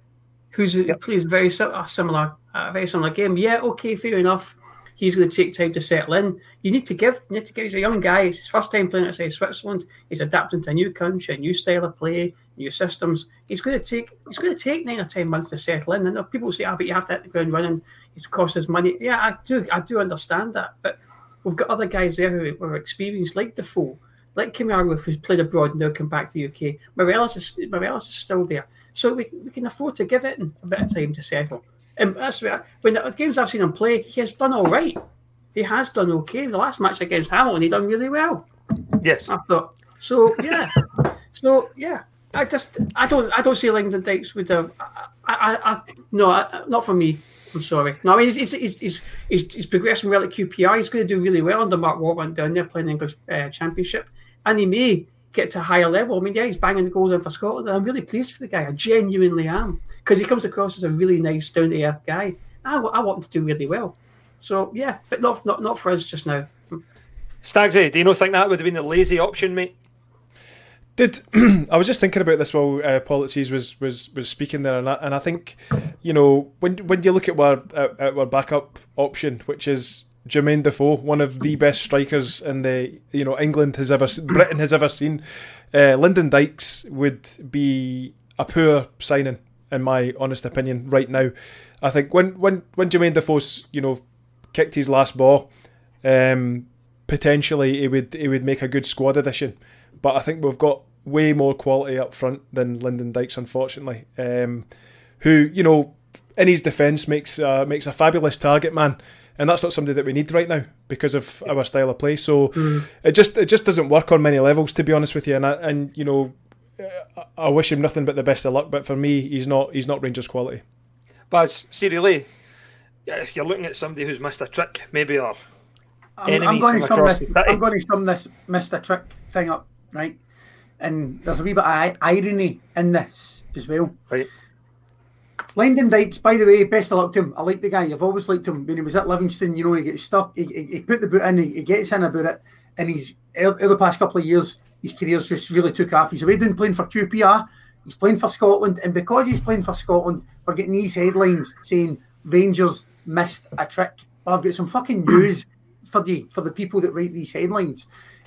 who's yep. plays very a similar, very similar game. Yeah, okay, fair enough. He's going to take time to settle in. You need to give, you need to give. He's a young guy. It's his first time playing outside Switzerland. He's adapting to a new country, a new style of play, new systems. He's going to take, he's going to take nine or ten months to settle in. And people say, "Ah, oh, but you have to hit the ground running. It costs us money." Yeah, I do, I do understand that. But we've got other guys there who, who are experienced, like Defoe like Kemar who's played abroad and now come back to the UK. Morelos is Morelos is still there, so we, we can afford to give it a bit of time to settle. And that's where, when the games I've seen him play, he has done all right. He has done okay. The last match against Hamilton, he done really well. Yes, I thought so. Yeah, so yeah. I just I don't I don't see Lyndon Dykes with the I, I, I no I, not for me. I'm sorry. No, I mean he's he's he's he's, he's progressing well at QPR. He's going to do really well under Mark Warburton down there playing the English uh, Championship and he may get to a higher level. I mean, yeah, he's banging the goals in for Scotland. I'm really pleased for the guy. I genuinely am because he comes across as a really nice, down to earth guy. I, I want him to do really well. So yeah, but not not not for us just now. Snagsy, do you not think that would have been the lazy option, mate? Did I was just thinking about this while uh, Policies was was was speaking there, and I, and I think you know when when you look at our at our backup option, which is Jermaine Defoe, one of the best strikers in the you know England has ever Britain has ever seen. Uh, Lyndon Dykes would be a poor signing, in my honest opinion, right now. I think when when when Jermaine Defoe's you know kicked his last ball, um, potentially he would he would make a good squad addition. But I think we've got way more quality up front than Lyndon Dykes, unfortunately. Um, who you know in his defence makes uh, makes a fabulous target man and that's not somebody that we need right now because of our style of play. So mm. it just it just doesn't work on many levels, to be honest with you. And I, and you know, I wish him nothing but the best of luck. But for me, he's not he's not Rangers quality. But seriously, if you're looking at somebody who's missed a trick, maybe or I'm, I'm going from to sum across this. the city. I'm going to sum this Mr. Trick thing up, right? And there's a wee bit of irony in this as well. Right. Lyndon Dykes, by the way, best of luck to him. I like the guy. I've always liked him. When he was at Livingston, you know, he gets stuck. He, he, he put the boot in. He, he gets in about it, and he's over the past couple of years, his career's just really took off. He's away doing playing for QPR. He's playing for Scotland, and because he's playing for Scotland, we're getting these headlines saying Rangers missed a trick. Well, I've got some fucking news for the for the people that write these headlines.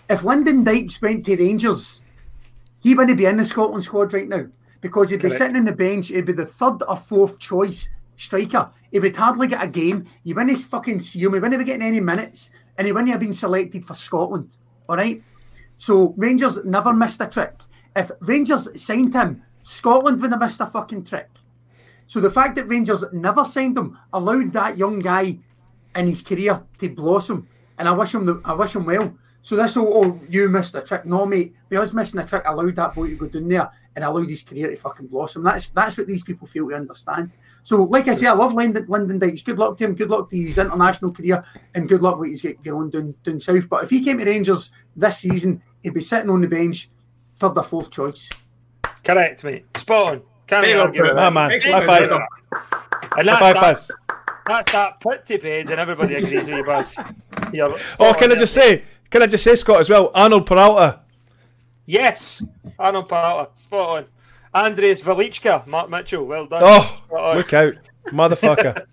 If Lyndon Dykes went to Rangers, he wouldn't be in the Scotland squad right now because he'd be Correct. sitting in the bench. He'd be the third or fourth choice striker. He would hardly get a game. You wouldn't fucking see him. He wouldn't be getting any minutes, and he wouldn't have been selected for Scotland. All right. So Rangers never missed a trick. If Rangers signed him, Scotland would have missed a fucking trick. So the fact that Rangers never signed him allowed that young guy in his career to blossom, and I wish him the, I wish him well. So this whole oh you missed a trick, no mate, because missing a trick allowed that boy to go down there and allowed his career to fucking blossom. That's that's what these people fail to understand. So like I say, I love Lyndon, Lyndon Dykes. Good luck to him. Good luck to his international career, and good luck with his get going down down south. But if he came to Rangers this season, he'd be sitting on the bench, third or fourth choice. Correct, mate. Spot on. Can't Very argue well with put. that. Man. Excellent. High five. And High that's five, that, Buzz. that's that put to bed, and everybody agrees with you, Buzz. Oh, can I just say, can I just say, Scott, as well? Arnold Peralta. Yes, Arnold Peralta, spot on. Andrius Velicka, Mark Mitchell, well done. Oh, look out. Motherfucker.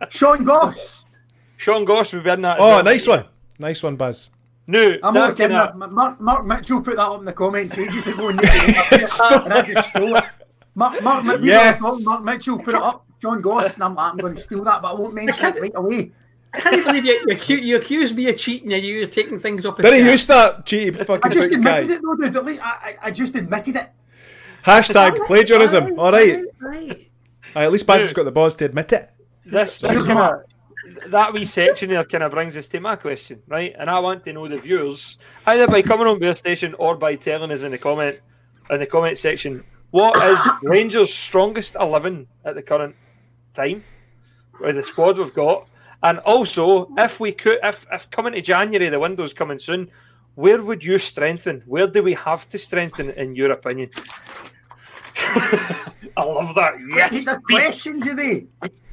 Sean Goss. Sean Goss will be in that. Oh, well. nice one. Nice one, Buzz. No, I'm that not kidding. kinda- Mark, Mark Mitchell put that up in the comments ages ago, and, and I just stole it. Mark, Mark, Mark, Yes. Mark Mitchell put it up. John Goss, and I'm, I'm going to steal that, but I won't mention it right away. I can't believe you, you, acu- you accuse me of cheating and you're taking things off. his Didn't you shirt. start cheating I fucking just admitted guy? it, though, dude. At least I, I, I just admitted it. Hashtag plagiarism. All right. Right. Aye, At least Baz has got the balls to admit it. This, this kinda, that wee section there kind of brings us to my question, right? And I want to know the viewers, either by coming on Bear Station or by telling us in the comment in the comment section, what is Rangers' strongest eleven at the current time, with the squad we've got, and also if we could, if if coming to January, the window's coming soon. Where would you strengthen? Where do we have to strengthen, in your opinion? I love that. Yes, Hate the be, question, do they?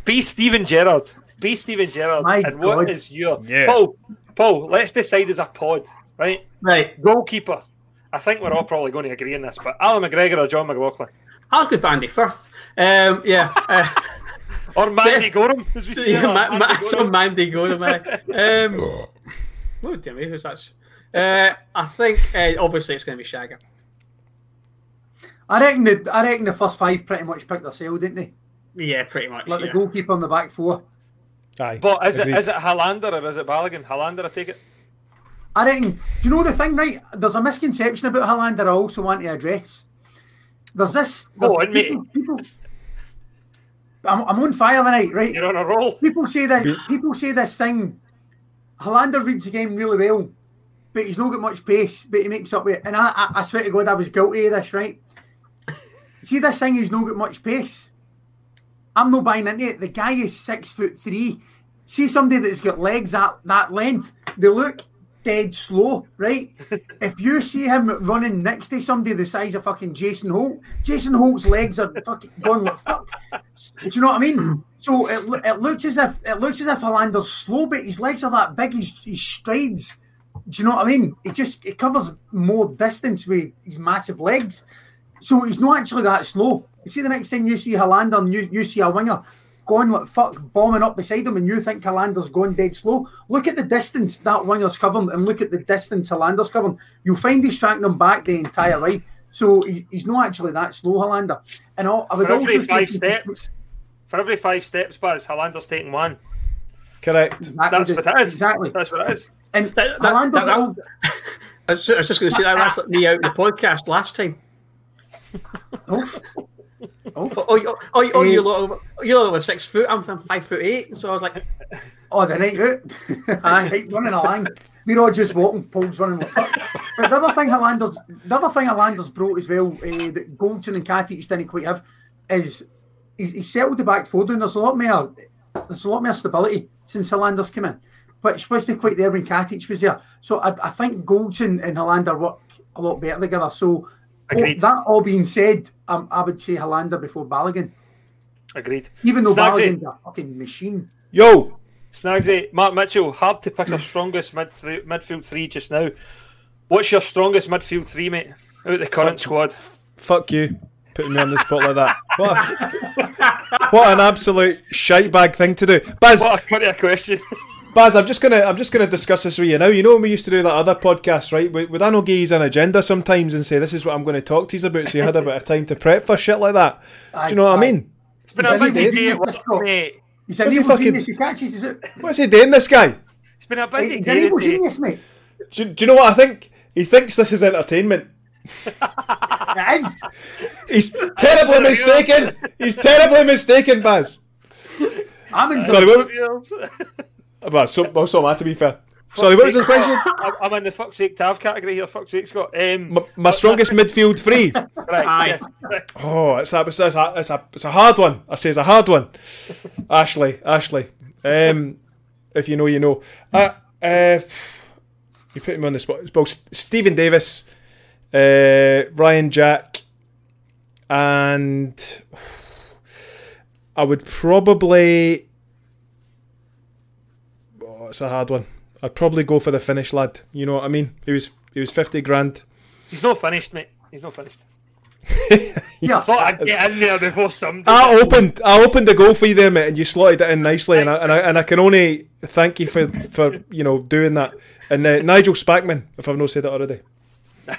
be Steven Gerrard. Be Steven Gerrard. My and what God. is your Yeah. Paul? Paul, let's decide as a pod, right? Right. Goalkeeper. I think we're all probably going to agree on this, but Allan McGregor or Jon McLaughlin I'll good, Andy first. Um, yeah. Uh, or Mandy Goram, as we say. yeah, that, Ma- Mandy Ma- Goram. some Mandy go to. Um, oh, damn me, who's that? Uh, I think uh, obviously it's going to be Shagger. I reckon the I reckon the first five pretty much picked themselves, didn't they? Yeah, pretty much. Like yeah. the goalkeeper on the back four. Aye. But is it agreed. is it Helander or is it Balogun? Helander, I take it. I reckon. Do you know the thing, right? There's a misconception about Highlander. I also want to address. There's this. There's Go on, mate. people, people, I'm, I'm on fire tonight, right? You're on a roll. People say that. People say this thing. Helander reads the game really well, but he's not got much pace. But he makes up with it. And I, I, I swear to God, I was guilty of this, right? See this thing, he's not got much pace. I'm not buying into it. The guy is six foot three. See somebody that's got legs that that length, they look dead slow, right? if you see him running next to somebody the size of fucking Jason Holt, Jason Holt's legs are fucking going like fuck. Do you know what I mean? So it, it looks as if it looks as if Helander's slow, but his legs are that big. His, his strides. Do you know what I mean? It just it covers more distance with his massive legs. So he's not actually that slow. You see, the next time you see Helander and you, you see a winger going like fuck, bombing up beside him, and you think Helander's going dead slow, look at the distance that winger's covering and look at the distance Helander's covering. You'll find he's tracking them back the entire way. So he's, he's not actually that slow, Helander. And I, I would For every five say- steps, for every five steps, Buzz, Helander's taking one. Correct. Exactly, That's what it is. Exactly. That's what it is. And That- that- that- that- all- I was, just going to say that that's like me out of the podcast last time. Oh, oh, Oh, you, oh, oh, you're Eh. over, you're over six foot. I'm, I'm five foot eight, so I was like, Oh, the night out. Aye, running along. We're all just walking, Paul's running like. But the other thing Highlanders, the other thing Highlanders brought as well, uh, that Goldson and Katic didn't quite have, is he, he settled the back four down. There's a lot more, there's a lot more stability since Highlanders came in. which wasn't quite there when Katic was there. So I, I think Goldson and Helander work a lot better together. So Agreed. that all being said, um, I would say Helander before Balogun, Agreed. even though Snagsy. Balogun's a fucking machine. Yo, Snagsy, Mark Mitchell, hard to pick our strongest mid th- midfield three just now. What's your strongest midfield three, mate? Out of the current squad. fuck you, putting me on the spot like that. What, a- what an absolute shite bag thing to do, Baz. What a cutty question. Baz, I'm just gonna I'm just gonna discuss this with you now. You know when we used to do that other podcast, right? Would, would I not give an agenda sometimes and say this is what I'm going to talk to you about, so you had a bit of time to prep for shit like that? Do you know what I mean? It's been a he busy day at work, mate. He's an What's he evil fucking- genius. He catches his it. What's he doing, this guy? It's been a busy He's an day. evil today. genius, mate. Do, you- do you know what I think? He thinks this is entertainment. It is. He's terribly mistaken. He's terribly mistaken, Baz. I'm enjoying Sorry, what? Yes. Well, so, so am I, to be fair. Sorry, what was the question? I'm I'm in the fuck's sake Tav category here. Fuck's sake, Scott. Um, My, my strongest midfield three. right, Aye. yes. Oh, it's a, it's, a, it's, a, it's a hard one. I say it's a hard one. Ashley, Ashley. Um, if you know, you know. Uh, uh, you put him on the spot. Well, S- Stephen Davis, uh, Ryan Jack, and I would probably. Oh, it's a hard one. I'd probably go for the Finnish lad. You know what I mean? He was he was fifty grand. He's not finished, mate. He's not finished. Yeah. Thought I'd get in there before somebody. I opened, I opened the goal for you there, mate, and you slotted it in nicely, and I, and I, and I can only thank you for, for you know doing that. And uh, Nigel Spackman, if I've not said it already. Do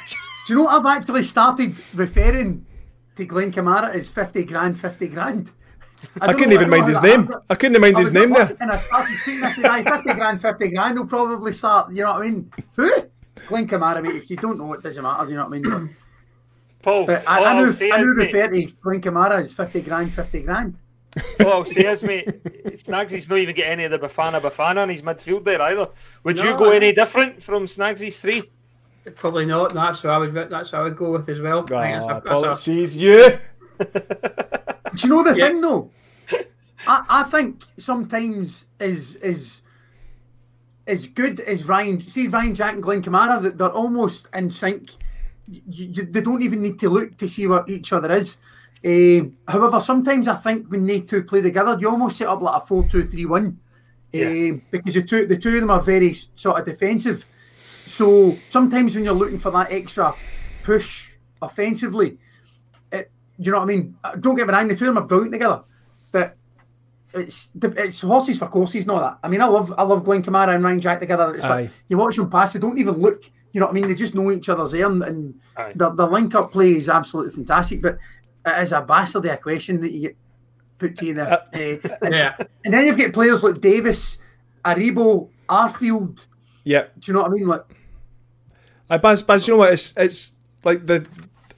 you know what I've actually started referring to Glenn Kamara as 50 grand, 50 grand? I, don't couldn't know- even don't mind his name. happened. I couldn't mind his name there. And I started speaking, I said, aye, 50 grand, 50 grand, He'll probably start, you know what I mean? Who? Glenn Kamara, mate, if you don't know, it doesn't matter, you know what I mean? Paul, But all I, I I'll knew, say I is, knew refer to Glenn Kamara as 50 grand, 50 grand. all I'll say is, mate, Snagsy's not even get any of the Bafana Bafana in his midfield there either. Would you go I- any different from Snagsy's three? Probably not. That's what I would. That's what I would go with as well. I think that's Ah, a- that's a- policies, you. Do you know the Yeah. thing though? I, I think sometimes is is as good as Ryan. See Ryan Jack and Glenn Kamara, that they're almost in sync. You, you, they don't even need to look to see where each other is. Um, however, sometimes I think when they two play together, you almost set up like a four-two-three-one, um, because the two the two of them are very sort of defensive. So sometimes when you're looking for that extra push offensively, you know what I mean? Uh, Don't get me wrong, the two of them are brilliant together, but it's it's horses for courses, not that. I mean, I love I love Glenn Kamara and Ryan Jack together. It's Aye. like you watch them pass, they don't even look. You know what I mean? They just know each other's there, and, and the, the link up play is absolutely fantastic. But it is a bastardy equation that you get put to you there. Uh, Eh, and, yeah. and then you've got players like Davis, Aribo, Arfield. Yeah, Do you know what I mean? Like I Baz, Baz, you know what? It's it's like the.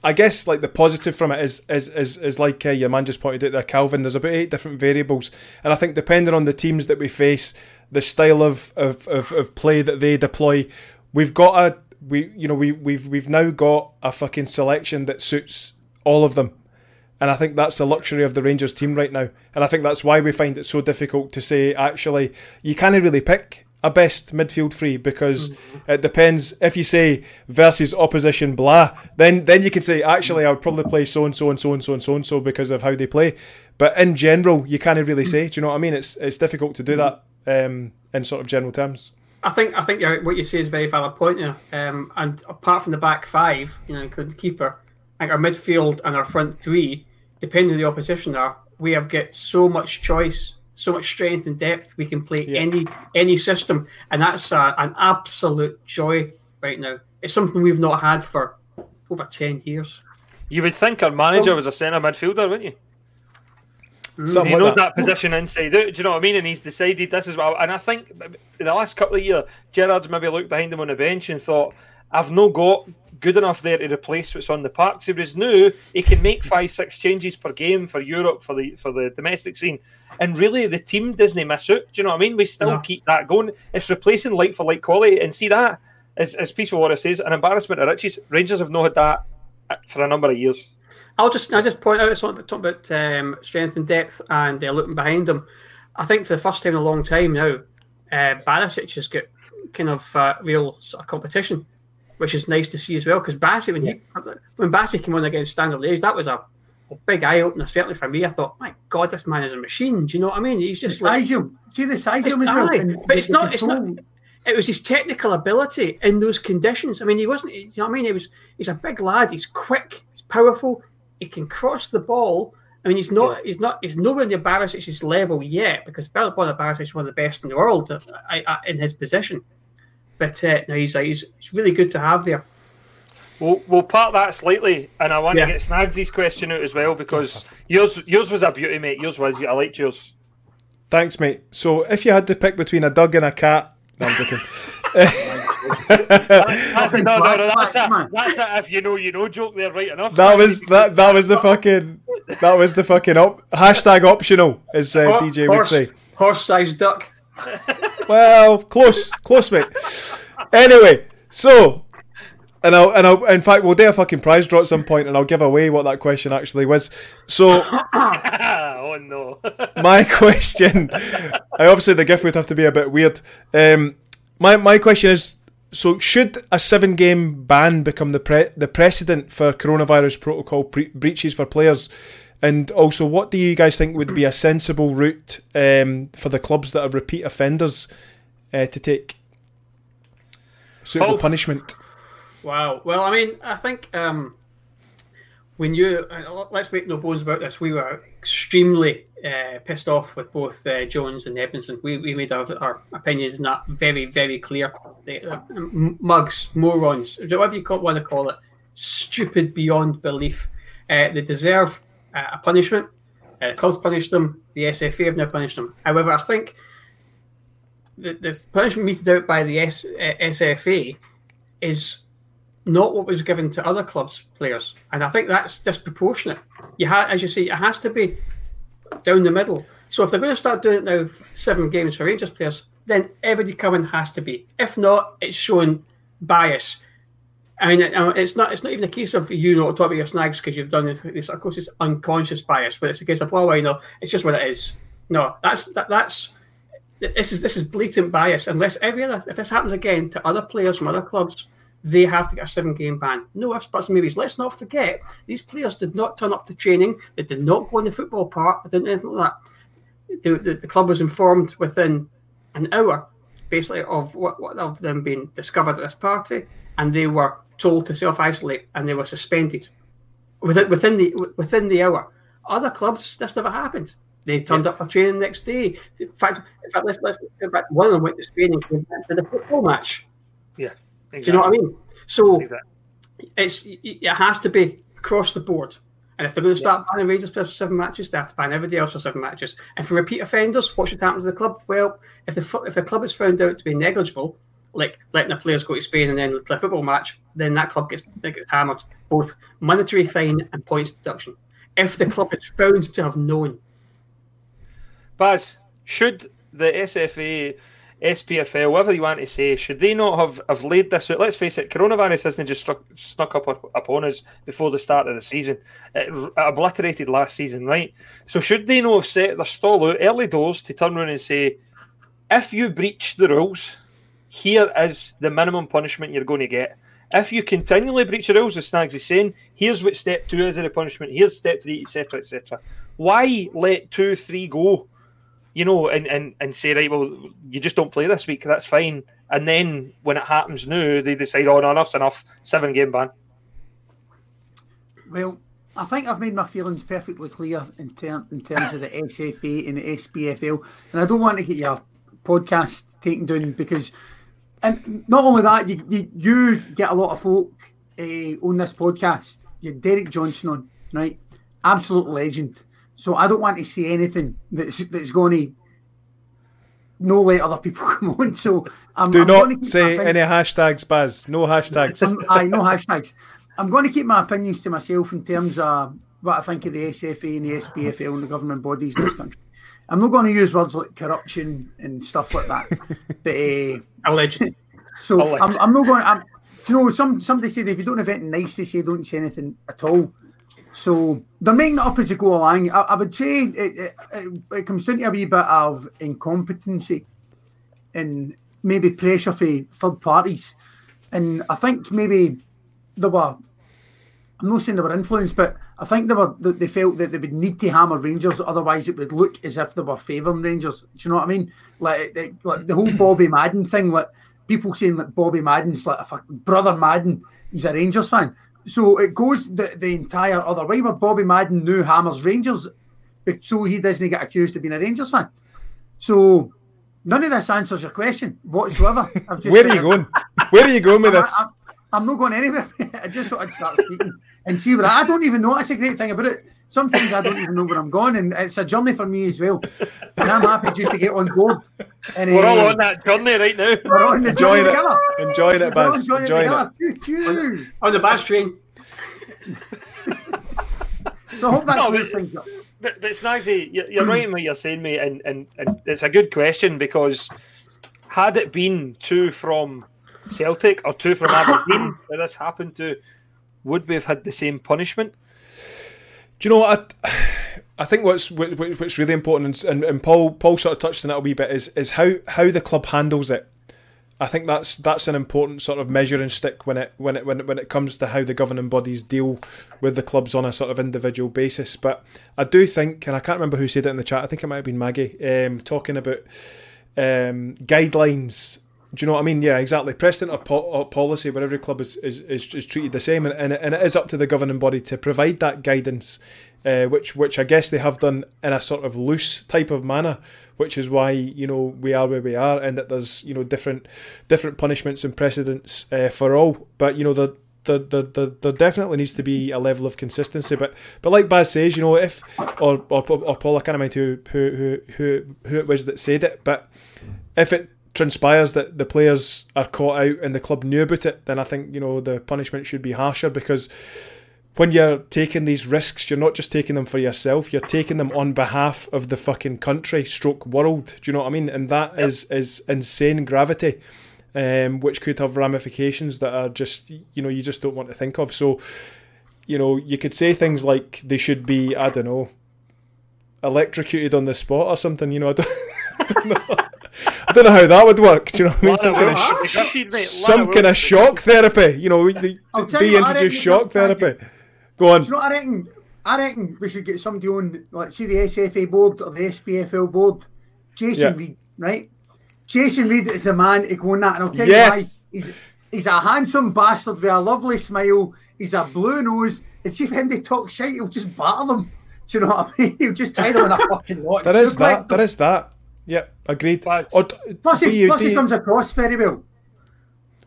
I guess like the positive from it is is is, is like uh, your man just pointed out there, Calvin. There's about eight different variables, and I think depending on the teams that we face, the style of of, of, of play that they deploy, we've got a we you know we we've we've now got a fucking selection that suits all of them. And I think that's the luxury of the Rangers team right now. And I think that's why we find it so difficult to say, actually, you can't really pick a best midfield three because it depends. If you say versus opposition blah, then then you can say, actually, I would probably play so and so and so and so and so and so because of how they play. But in general, you can't really say. Do you know what I mean? It's it's difficult to do that um, in sort of general terms. I think I think what you say is a very valid point there. Um, and apart from the back five, you know, including the keeper, think our midfield and our front three, depending on the opposition, are we have got so much choice, so much strength and depth. We can play Yeah. any any system, and that's a, an absolute joy right now. It's something we've not had for over ten years. You would think our manager was a centre midfielder, wouldn't you? Mm. Something he like knows that. that. position inside out. Do you know what I mean? And he's decided this is what. I, and I think in the last couple of years, Gerrard's maybe looked behind him on the bench and thought, "I've no got good enough there to replace what's on the parks." Whereas now he can make five, six changes per game for Europe for the for the domestic scene, and really the team doesn't miss out. Do you know what I mean? We still No. keep that going. It's replacing like for like quality, and see that as as peaceful what it says, an embarrassment to riches. Rangers have not had that for a number of years. I'll just I'll just point out something talking about um, strength and depth and uh, looking behind them. I think for the first time in a long time now, uh, Barisic has got kind of uh, real sort of competition, which is nice to see as well. Because Barisic, when he when came on against Standard Liège, that was a, a big eye opener, certainly for me. I thought, my God, this man is a machine. Do you know what I mean? He's The just like size of him. See the size of him as well. and but it's the not- it's not- it was his technical ability in those conditions. I mean, he wasn't. You know what I mean? He was. He's a big lad. He's quick. He's powerful. He can cross the ball. I mean, he's not. He's not. He's nowhere near Barisic's level yet because Borna Barisic is one of the best in the world uh, I- I- in his position. But uh, no, he's, like, he's he's really good to have there. We'll, we'll part that slightly, and I want Yeah. to get Snagsy's question out as well because yours yours was a beauty, mate. Yours was. I liked yours. Thanks, mate. So if you had to pick between a dog and a cat, no, I'm joking. That's, no, no, no, that's a, that's a if you know, you know joke there, right enough. that was that that was the fucking that was the fucking op- hashtag optional, as uh, DJ would say. horse-sized duck. Well, close, close, mate. Anyway, so, and I'll, and I'll, in fact, we'll do a fucking prize draw at some point, and I'll give away what that question actually was. So, oh no. my question, I obviously the gift would have to be a bit weird. Um, my my question is, so should a seven game ban become the pre- the precedent for coronavirus protocol pre- breaches for players? And also, what do you guys think would be a sensible route um, for the clubs that are repeat offenders uh, to take? Suitable Paul? punishment. Wow. Well, I mean, I think um, when you uh, let's make no bones about this, we were extremely uh, pissed off with both uh, Jones and Edmundson. We, we made our, our opinions not very very clear. They, uh, mugs, morons, whatever you want to call it, stupid beyond belief. Uh, they deserve uh, a punishment. Uh, the clubs punished them. The SFA have now punished them. However, I think the, the punishment meted out by the S, uh, SFA is not what was given to other clubs players, and I think that's disproportionate. You ha- as you see, it has to be down the middle. So if they're going to start doing it now, seven games for Rangers players, then everybody coming has to be. If not, it's showing bias. I mean, uh, it's not. It's not even a case of you know talking about your snags because you've done this. Of course, it's unconscious bias, but it's a case of well, you know, it's just what it is. No, that's that, that's this is this is blatant bias. Unless every other, if this happens again to other players from other clubs, they have to get a seven game ban. No ifs, buts, and maybes. Let's not forget these players did not turn up to training. They did not go in the football park. They didn't anything like that. The, the, the club was informed within an hour, basically, of what, what of them being discovered at this party, and they were told to self isolate, and they were suspended within within the within the hour. Other clubs, this never happened. They turned up for training the next day. In fact, in fact, let's let's go back. One of them went to Spain and came back to the football match. Yeah. Do you know what I mean? So Exactly. it's it has to be across the board. And if they're going to start banning Rangers players for seven matches, they have to ban everybody else for seven matches. And for repeat offenders, what should happen to the club? Well, if the if the club is found out to be negligible, like letting the players go to Spain and then play a football match, then that club gets gets hammered, both monetary fine and points deduction. If the club is found to have known, Baz, should the SFA, SPFL, whatever you want to say, should they not have, have laid this out? Let's face it, coronavirus hasn't just struck, snuck up up- upon us before the start of the season. It, it obliterated last season, right? So should they not have set their stall out early doors to turn around and say, if you breach the rules, here is the minimum punishment you're going to get. If you continually breach the rules, as Snags is saying, here's what step two is of the punishment, here's step three, etc., etc. Why let two, three go? You know, and, and, and say, right, well, you just don't play this week, that's fine. And then when it happens now, they decide, oh, no, enough's enough, seven game ban. Well, I think I've made my feelings perfectly clear in, ter- in terms of the SFA and the SPFL, and I don't want to get your podcast taken down because, and not only that, you you, you get a lot of folk uh, on this podcast. You're Derek Johnstone on, right? Absolute legend. So I don't want to see anything that's that's going to no let other people come on. So I'm, Do I'm not say any hashtags, Baz. No hashtags. aye, no hashtags. I'm going to keep my opinions to myself in terms of what I think of the SFA and the SPFL and the government bodies in this country. I'm not going to use words like corruption and stuff like that. But uh, allegedly. so Alleged. I'm, I'm not going. I'm, do you know, some somebody said if you don't have anything nice to say, don't say anything at all. So they're making it up as they go along. I, I would say it, it, it, it comes down to a wee bit of incompetency and maybe pressure for third parties. And I think maybe there were. I'm not saying they were influenced, but I think they were. They felt that they would need to hammer Rangers, otherwise it would look as if they were favouring Rangers. Do you know what I mean? Like, like, like the whole Bobby Madden thing. Like people saying that Bobby Madden's like a fucking brother Madden. He's a Rangers fan. So it goes the, the entire other way where Bobby Madden knew hammers Rangers, so he doesn't get accused of being a Rangers fan. So none of this answers your question whatsoever. I've just Where are you going? Where are you going with I'm, this? I'm, I'm not going anywhere. I just thought I'd start speaking and see where I, I don't even know. That's a great thing about it. Sometimes I don't even know where I'm going, and it's a journey for me as well. And I'm happy just to get on board. And, We're all uh, on that journey right now. We're on the Enjoying journey it. together. Enjoying it, Baz. enjoying it Enjoying it. together. Choo, choo. On the bus train. So I hope that No, clears but- things up. But, but Snagsy, you're, you're right in what you're saying, mate, and, and, and it's a good question because had it been two from Celtic or two from Aberdeen that this happened to, would we have had the same punishment? Do you know what? I, I think what's what- what- what's really important, and, and Paul Paul sort of touched on that a wee bit, is is how how the club handles it. I think that's that's an important sort of measuring stick when it when it when it, when it comes to how the governing bodies deal with the clubs on a sort of individual basis. But I do think, and I can't remember who said it in the chat. I think it might have been Maggie um, talking about um, guidelines. Do you know what I mean? Yeah, exactly. Precedent or, po- policy where every club is, is, is, is treated the same, and, and, it, and it is up to the governing body to provide that guidance, uh, which which I guess they have done in a sort of loose type of manner, which is why you know we are where we are, and that there's you know different different punishments and precedents uh, for all. But you know the. There, there, there definitely needs to be a level of consistency, but but like Baz says, you know, if or or, or Paul, I can't who who who who who it was that said it, but if it transpires that the players are caught out and the club knew about it, then I think you know the punishment should be harsher because when you're taking these risks, you're not just taking them for yourself, you're taking them on behalf of the fucking country, stroke world. Do you know what I mean? And that is is insane gravity, um, which could have ramifications that are just you know you just don't want to think of. So, you know, you could say things like they should be I don't know electrocuted on the spot or something. You know, I don't, I don't know. I don't know how that would work. Do you know what I mean? Some kind of, sh- some kind of shock therapy. You know, they, I'll they you introduce shock therapy. Go on. Do you know what I reckon? I reckon we should get somebody on, like, see the SFA board or the SPFL board. Jason Yeah. Reed, right? Jason Reed is a man to go on that, and I'll tell Yes. you why. He's he's a handsome bastard with a lovely smile. He's a blue nose. And see if him they talk shit, he'll just batter them. Do you know what I mean? He'll just tie them in a fucking lot. There is Suplex that. them. There is that. Yep, agreed. But- Or Plus, do he, you- plus he you- comes across very well.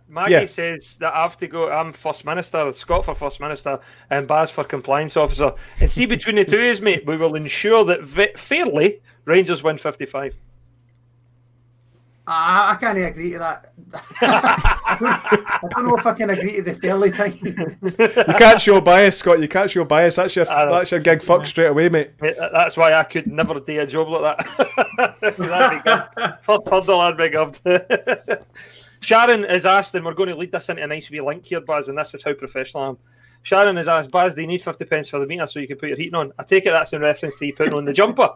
Maggie Yeah. says that I have to go. I'm First Minister, Scott for First Minister, and Baz for Compliance Officer. And see, between the two of us, mate, we will ensure that vi- fairly Rangers win 55. Ah, I can't agree to that. I, don't, know if I can agree to the fairly thing. you can't show bias, Scott. You can't show bias. That's your that's your gig. Fuck straight away, mate. Mate, That's why I could never do a job like that. That'd be good. I'd be good. Sharon has asked, and we're going to lead this into a nice wee link here, Baz, and this is how professional I am. Sharon has asked, Baz, do you need 50 pence for the meter so you can put your heating on? I take it that's in reference to you putting on the jumper.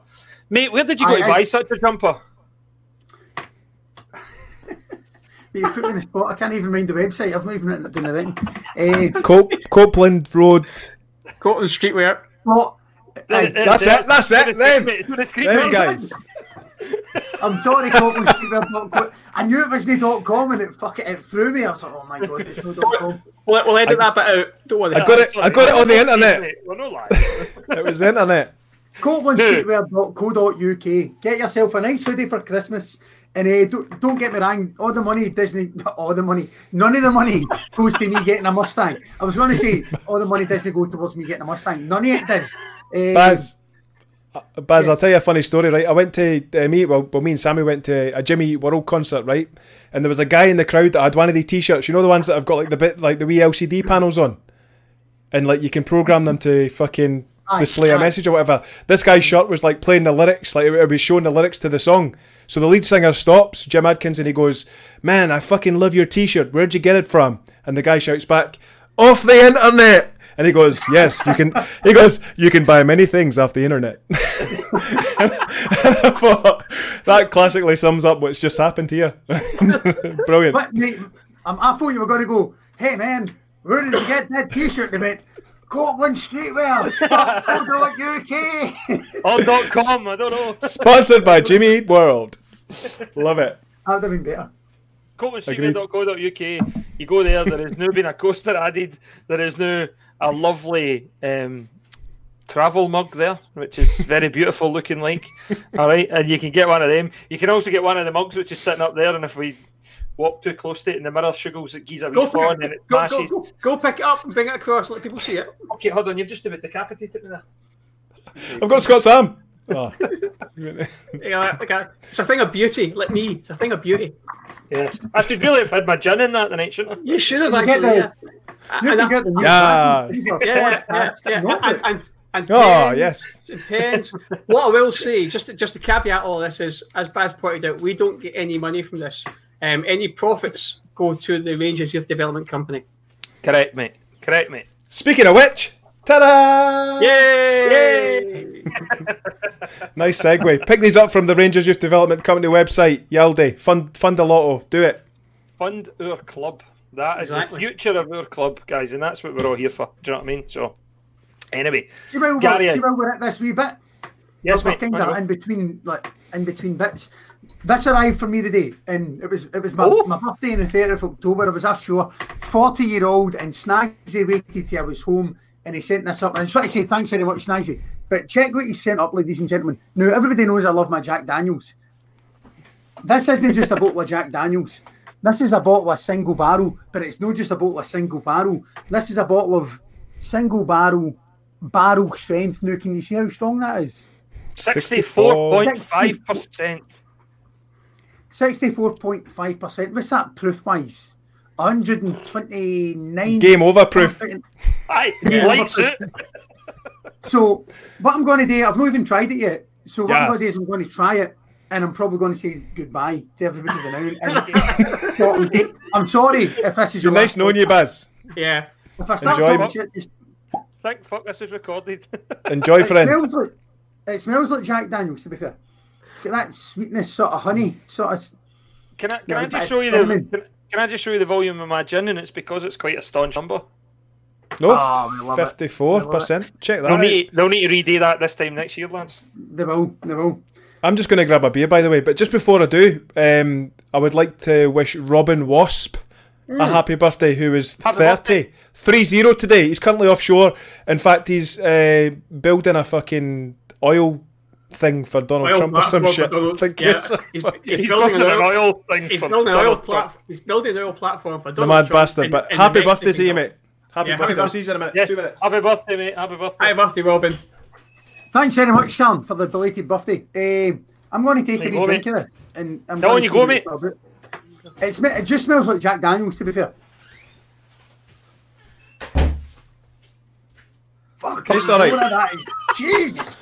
Mate, where did you go Aye, to aye. buy such a jumper? But you put me in the spot. I can't even mind the website. I've not even written it down anything. Uh, Cop- Copeland Road. Cotton Streetwear. what? I, That's it. That's it. Them. It's with the screen Them guys. I'm sorry, Copeland Streetwear.com. I knew it wasn't dot com and it fuck it, it threw me. I was like, oh my god, it's no dot com. We'll, we'll edit that bit out. Don't worry. I got it. I got it on the internet. We're not lying. It was the internet. CopelandStreetwear.co.uk. Get yourself a nice hoodie for Christmas. And uh, don't, don't get me wrong, all the money Disney, not all the money, none of the money goes to me getting a Mustang. I was going to say all the money doesn't go towards me getting a Mustang. None of it does. Uh, Baz. uh, Baz, I'll tell you a funny story, right? I went to uh, me, well, well, me and Sammy went to a Jimmy World concert, right? And there was a guy in the crowd that had one of the t-shirts. You know the ones that have got like the bit, like the wee LCD panels on, and like you can program them to fucking Aye, display a aye. message or whatever. This guy's shirt was like playing the lyrics, like it was showing the lyrics to the song. So the lead singer stops, Jim Adkins, and he goes, "Man, I fucking love your T-shirt. Where'd you get it from?" And the guy shouts back, "Off the internet." And he goes, "Yes, you can." He goes, "You can buy many things off the internet." and I thought that classically sums up what's just happened here. Brilliant. But mate, um, I thought you were going to go. Hey man, where did you get that T-shirt? And they went, Copeland Streetwear, UK. Or dot com, I don't know. Sponsored by Jimmy Eat World. Love it. That'd have been better. CopelandStreetwear.co.uk. You go there. There has now been a coaster added. There is now a lovely um, travel mug there, which is very beautiful looking. Like, all right, and you can get one of them. You can also get one of the mugs which is sitting up there. And if we walk too close to it, and the mirror sugars it gives a wee Go, pick fawn it, and it go, go, go, go pick it up and bring it across. Let people see it. Okay, hold on. You've just about decapitated me there. I've got Scott Sam. Oh. Yeah, like it's a thing of beauty. Like me, it's a thing of beauty. Yes, I should really have had my gin in that the night, shouldn't I? You should have You get actually. the- Yeah. You And can I- get the new Yeah. Yeah, yeah, yeah, yeah. not And, and, and Oh, pens, yes. and pens. What I will say, just to, just to caveat all this is, as Baz pointed out, we don't get any money from this. Um, any profits go to the Rangers Youth Development Company. Correct, mate. Correct, mate. Speaking of which, ta-da! Yay! Nice segue. Pick these up from the Rangers Youth Development Company website. Yaldi. Fund, fund a lotto. Do it. Fund our club. That is Exactly. the future of our club, guys, and that's what we're all here for. Do you know what I mean? So, anyway, See where we're, Gary, see where we're at this wee bit? yes, we're mate. kind of in between, like in between bits. This arrived for me today, and it was it was my, Oh. my birthday on the thirtieth of October. I was offshore, forty year old, and Snagsy waited till I was home, and he sent this up. I just want to say thanks very much, Snagsy. But check what he sent up, ladies and gentlemen. Now everybody knows I love my Jack Daniels. This isn't just a bottle of Jack Daniels. This is a bottle of single barrel, but it's not just a bottle of single barrel. This is a bottle of single barrel barrel strength. Now, can you see how strong that is? Sixty-four point five percent. 64.5%. What's that proof wise? 129. Game over proof. Aye, Yeah. lights it. So, what I'm going to do, I've not even tried it yet. So, what I'm going to do is I'm going to try it and I'm probably going to say goodbye to everybody for now. And I'm sorry if this is your Nice last knowing you, Baz. yeah. If I start Enjoy. talking shit, just, Thank fuck this is recorded. Enjoy, it, friend. smells like, it smells like Jack Daniels, to be fair. It's got that sweetness, sort of honey, sort of. Can I can Yeah, I just show you the filming. Can, can I just show you the volume of my gin and it's because it's quite a staunch number. No, Oh, we love it. fifty-four percent. Check that. They'll out. need they'll need to redo that this time next year, lads. They will, they will. I'm just going to grab a beer, by the way. But just before I do, um, I would like to wish Robin Wasp a happy birthday, who is Happy 30. 3 0 today. He's currently offshore. In fact, he's uh, building a fucking oil thing for Donald Oil Trump or some platform shit. for Donald- I think yeah. it's He's- he's He's building building an an oil- oil thing He's for building an oil Donald Trump. platform. He's building an oil platform for Donald the Donald mad Trump bastard. in- but in happy birthday to you, mate. Happy Yeah, birthday. happy I'll see you in a minute. Yes, Two minutes. happy birthday, mate. Happy birthday. Happy birthday, Robin. Thanks very much, Sean, for the belated birthday. Uh, I'm going to take There a you wee go, drink mate. of it. And I'm Go going to you go, what mate. it's all it just smells like Jack Daniels, to be fair. Fuck, Tastes all right. That is, Jesus.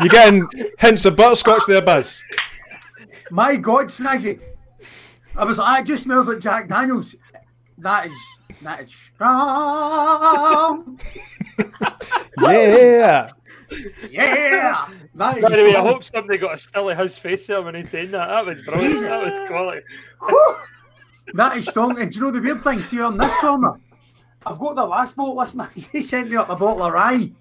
You're getting hints of butterscotch there, Buzz. My God, Snagsy. I was like, it just smells like Jack Daniels. That is, that is strong. Yeah. Yeah. That is By the way, I hope somebody got a still of his face there when he did that. That was brilliant. That was quality. That is strong. And do you know the weird thing? See on this corner, I've got the last bottle. Listen, he sent me up a bottle of rye.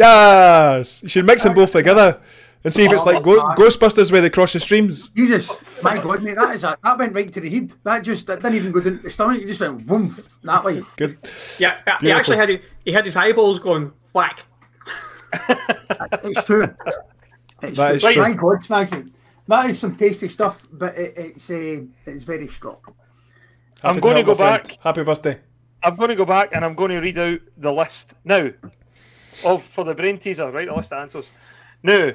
Yes. You should mix them both together and see if it's like Go- Ghostbusters where they cross the streams. Jesus, my God, mate, that is a, that went right to the head. That just that didn't even go down the stomach. It just went boom that way. Good. Yeah, he actually had his, he had his eyeballs going whack. It's true. It's That true. is true. My God, Snagsy. That is some tasty stuff, but it, it's uh, it's very strong. I'm going to help, go my friend. back. Happy birthday. I'm going to go back and I'm going to read out the list now of for the brain teaser, right? The list of answers. Now,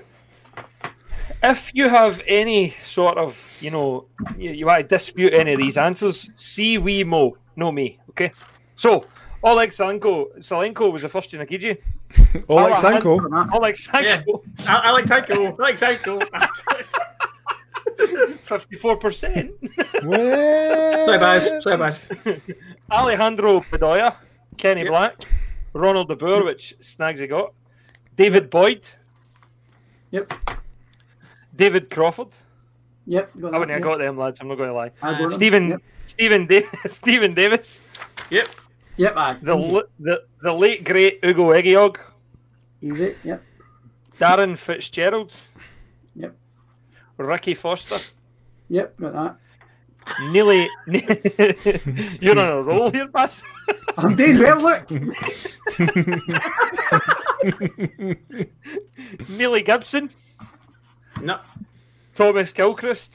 if you have any sort of, you know, you, you want to dispute any of these answers, see we mo, no me. Okay. So, Oleg Salenko, Salenko was the first Unagiji. Oleg Sanko. Oleg Sanko, I, I like Psycho. I like Psycho. fifty-four percent. Sorry, Baz. Sorry, Baz. Alejandro Bedoya, Kenny Black, Ronald De Boer, which Snagsy got, David Boyd, Yep. David Crawford. Yep. Got I that, wouldn't have yep. got them lads. I'm not going to lie. I Stephen yep. Stephen da- Stephen Davis. Yep. Yep. Aye. The, easy. the the late great Ugo Ehiogu. Easy. Yep. Darren Fitzgerald. Yep. Ricky Foster. Yep. Got that. Nearly. You're on a roll here, Bass. I'm doing well. Look. Nearly Gibson. No. Thomas Gilchrist.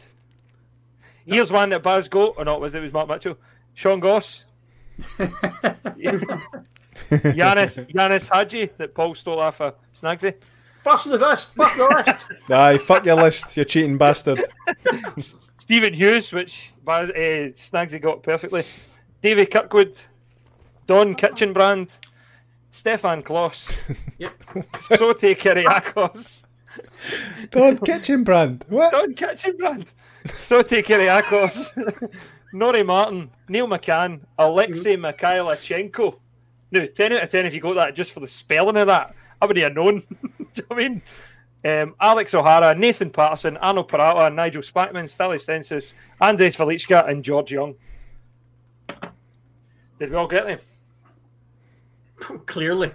Here's one that Baz got, or oh, not, was it, it was Mark Mitchell. Sean Goss. Yanis, Yanis Hadji that Paul stole off of Snagsy. First of the list. First of the list. Aye, fuck your list, you cheating bastard. Stephen Hughes, which Baz, uh, Snagsy got perfectly. Davy Kirkwood. Don Kitchenbrand. Stefan Klos. Yep. Soti Kyrgiakos. Don Kitchenbrand. What? Don Kitchenbrand. Soti Kyrgiakos. Norrie Martin. Neil McCann. Alexei Mikhailichenko. Now, 10 out of 10 if you got that just for the spelling of that. I would have known. Do you know what I mean? Um, Alex O'Hara, Nathan Patterson, Arnold Peralta, Nigel Spackman, Stale Stensaas, Andrius Velicka, and George Young. Did we all get them? Clearly.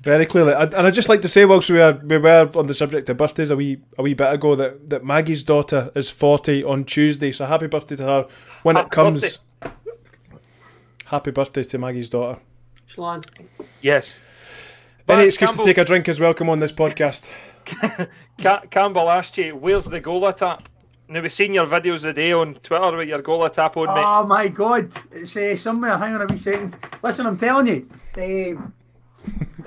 Very clearly. And I'd just like to say, whilst we were, we were on the subject of birthdays a wee a wee bit ago, that, that Maggie's daughter is 40 on Tuesday. So happy birthday to her when it Happy comes. Happy birthday to Maggie's daughter. Shalon. Yes. Any excuse Campbell- to take a drink is welcome on this podcast. Campbell asked you, where's the Gola cap? Now, we've seen your videos today on Twitter with your Gola cap on, mate. Oh my god! It's uh, somewhere. Hang on a wee second. Listen, I'm telling you. Um,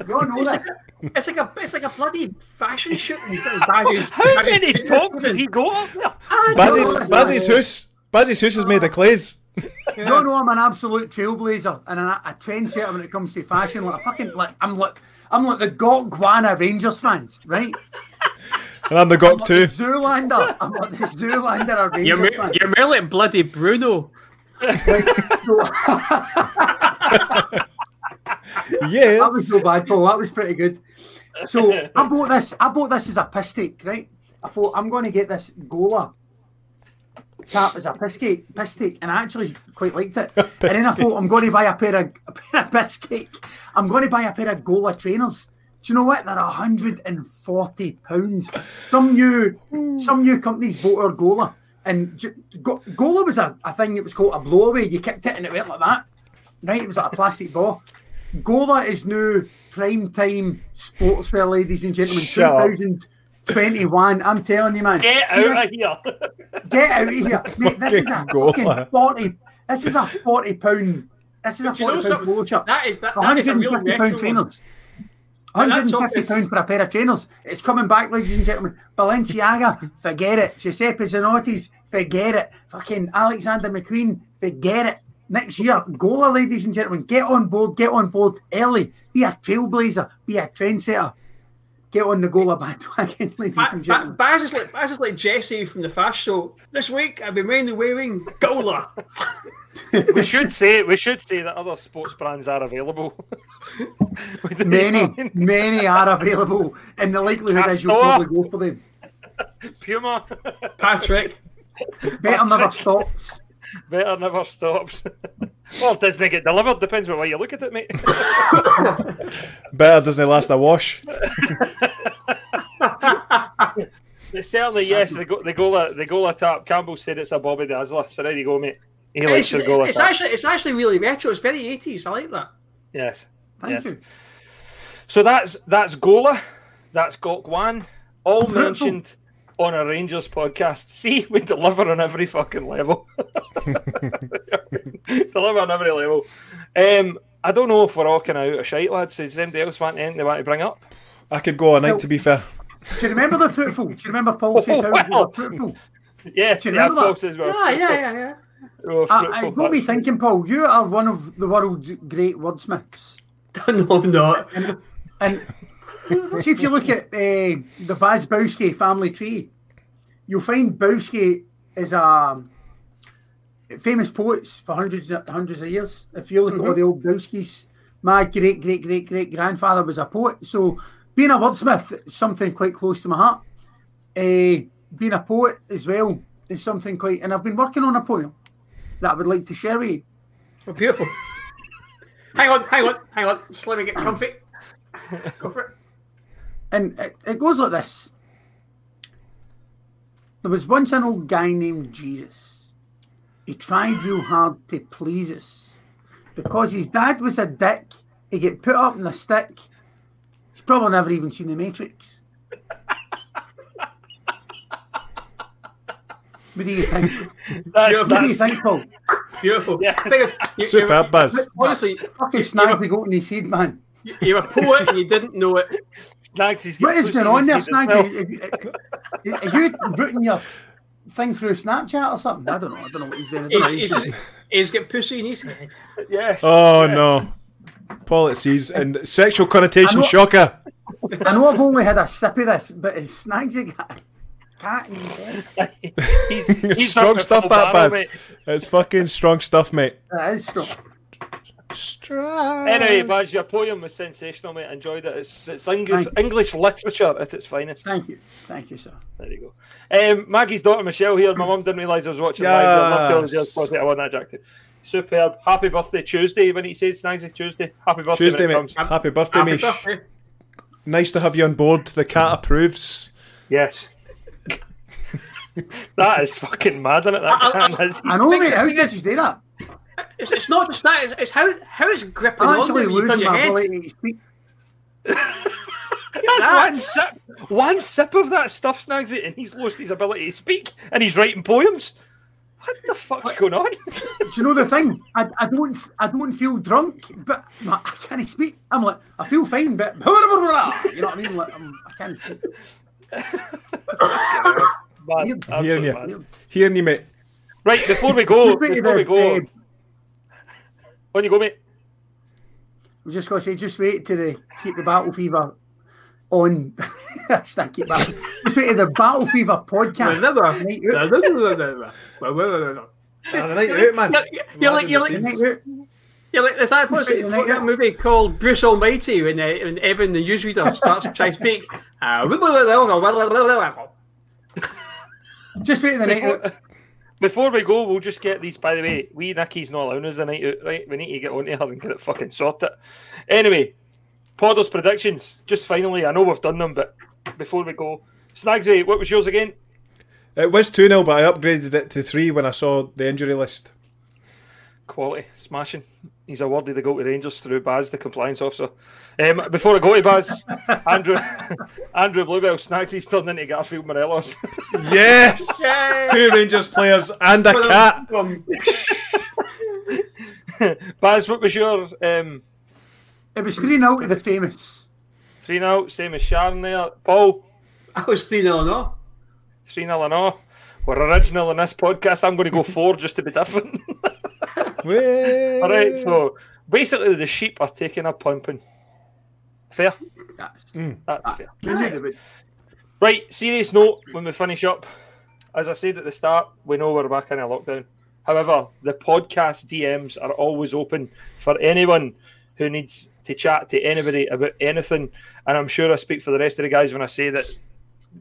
you all know It's this. like, a, it's like a it's like a bloody fashion shoot. and Baz's- How Baz's- many talk does he go up there? I Bazzy's, know Bazzy's house. Bazzy's house is made of clays. You don't know I'm an absolute trailblazer and a, a trendsetter when it comes to fashion. Like a fucking like I'm like I'm like the Gokwana Rangers fans, right? And I'm the Gok Like too. the Zoolander. I'm like the Zoolander or You're, Rangers fan. you're merely like bloody Bruno. Yes. That was no bad, Paul. That was pretty good. So I bought this. I bought this as a piss take, right? I thought I'm going to get this Gola cap as a piss cake, piss take, and I actually quite liked it. and then I thought I'm going to buy a pair of a pair of piss cake. I'm going to buy a pair of Gola trainers. Do you know what? They're hundred and forty pounds. Some new, some new companies bought our Gola, and Gola was a, a thing that was called a blowaway. You kicked it and it went like that, right? It was like a plastic ball. Gola is new prime time sportswear, ladies and gentlemen. Shut up. 2021. I'm telling you, man. Get out of here. Get out of here, mate. This is a Fucking Gola. forty. This is a forty pound. This is a Do you know forty pound something? polo. That is that, that is a real 150 retro pound trainers. But that's 150 okay. pound for a pair of trainers. It's coming back, ladies and gentlemen. Balenciaga, forget it. Giuseppe Zanotti's, forget it. Fucking Alexander McQueen, forget it. Next year, Gola, ladies and gentlemen, get on board, get on board early. Be a trailblazer, be a trendsetter. Get on the Gola bandwagon, ladies Ba- and Ba- gentlemen. Baz is like Baz is like Jesse from the Fast Show. This week I've been mainly wearing Gola. we should say we should say that other sports brands are available. Many, many are available, and the likelihood is you'll Castore. probably go for them. Puma Patrick. Better never stops. Better never stops. well, it doesn't get delivered. Depends on way you look at it, mate. Better doesn't last a wash. Certainly, yes. The go, the goal, the Gola cap. Campbell said it's a Bobby Dazzler. So there you go, mate. He likes It's, the it's, goal it's tap. actually it's actually really retro. It's very eighties. I like that. Yes. Thank yes. you. So that's that's Gola, that's Gok Gokwan, all mentioned on a Rangers podcast. See, we deliver on every fucking level. deliver on every level. Um, I don't know if we're all kind of out of shite, lads. Does anybody else want anything they want to bring up? I could go all night, to be fair. Do you remember the fruitful? Do you remember Paul said how we wow. were fruitful? Yes, Do you remember that? folks as well. Yeah, yeah, yeah, yeah. Oh, I, I got me thinking, Paul. You are one of the world's great wordsmiths, no, I'm not. and see if you look at uh, the Baz Bowski family tree, you'll find Bowski is a famous poets for hundreds and hundreds of years. If you look at all the old Bowskis, my great great great great grandfather was a poet, so being a wordsmith is something quite close to my heart. uh, being a poet as well is something quite. And I've been working on a poem that I would like to share with you. Oh, beautiful. hang on, hang on, hang on. Just let me get comfy. Go for it. And it, it goes like this. There was once an old guy named Jesus. He tried real hard to please us. Because his dad was a dick, he get put up in the stick. He's probably never even seen the Matrix. what do you think? That's, what do you think, Paul? Beautiful. Yeah. Is, you, Superb, you, Buzz. Honestly, Fucking snag the goat in his seed, man. You- you're a poet and you didn't know it. Snags, he's is pussy going on there, his head Snagsy? Are you routing your thing through Snapchat or something? I don't know. I don't know what he's doing. I He's, what he's, he's got pussy in his head. Yes. Oh yes. no. Policies and sexual connotation I know- shocker. I know I've only had a sip of this, but his Snagsy got a cat in he's, he's strong not a stuff that barrel, Baz. mate. It's fucking strong stuff, mate. That is strong. Anyway, Baz, your poem was sensational, mate. Enjoyed it. It's, it's English, English literature at its finest. Thank you. Thank you, sir. There you go. Um, Maggie's daughter Michelle here. My mum didn't realise I was watching live. I love telling you Yes. this, I want that jacket. Superb. Happy birthday Tuesday when he said Snagsy Tuesday. Happy birthday Tuesday, mate. comes. Happy birthday, Happy Mish. birthday. Nice to have you on board. The cat approves. Yes. that is fucking mad, isn't it? That I- I- can is. I know, mate. How did you do that? It's, it's not just that, it's, it's how how it's gripping I'm on actually there when you losing your my head. ability to speak. That's one sip. One sip of that stuff, snags it, and he's lost his ability to speak, and he's writing poems. What the fuck's going on? Do you know the thing? I, I don't I don't feel drunk, but I can't speak. I'm like I feel fine, but you know what I mean? Like I'm, I can't. Speak. Mad, Hearing you. mad. Hearing you, mate. Right, before we go, before we go, uh, on you go, mate. I'm just going to say, just wait to the keep the battle fever on. Hashtag keep battle. Just wait to the battle fever podcast. Night out. The night out, man. You're, you're like you're like night you're like there's that what's it, Just wait that movie called Bruce Almighty when, uh, when Evan the newsreader starts to try to speak. Uh, Just wait to the night out. Before, we go, we'll just get these. By the way, we Nicky's not allowing us the night out, right? We need to get on to her and get it fucking sorted. Anyway, Podder's predictions. Just finally, I know we've done them, but before we go, Snagsy, what was yours again? It was 2 0, but I upgraded it to 3 when I saw the injury list. Quality, smashing. He's awarded the goal to Rangers through Baz, the compliance officer. Um, before I go to Baz, Andrew Andrew Bluebell Snagsy's turned into Garfield Morelos. Yes! Two Rangers players and a cat. Baz, what was your um, It was 3 0 to the famous. three 0 Same as Sharon there. Paul, I was 3 0 no. three 0 and all. We're original in this podcast. I'm going to go four just to be different. Way. All right, so basically the sheep are taking a pumping. Fair. That's hmm. fair. We knew they would. Right, serious note when we finish up. As I said at the start, we know we're back in a lockdown. However, the podcast DMs are always open for anyone who needs to chat to anybody about anything. And I'm sure I speak for the rest of the guys when I say that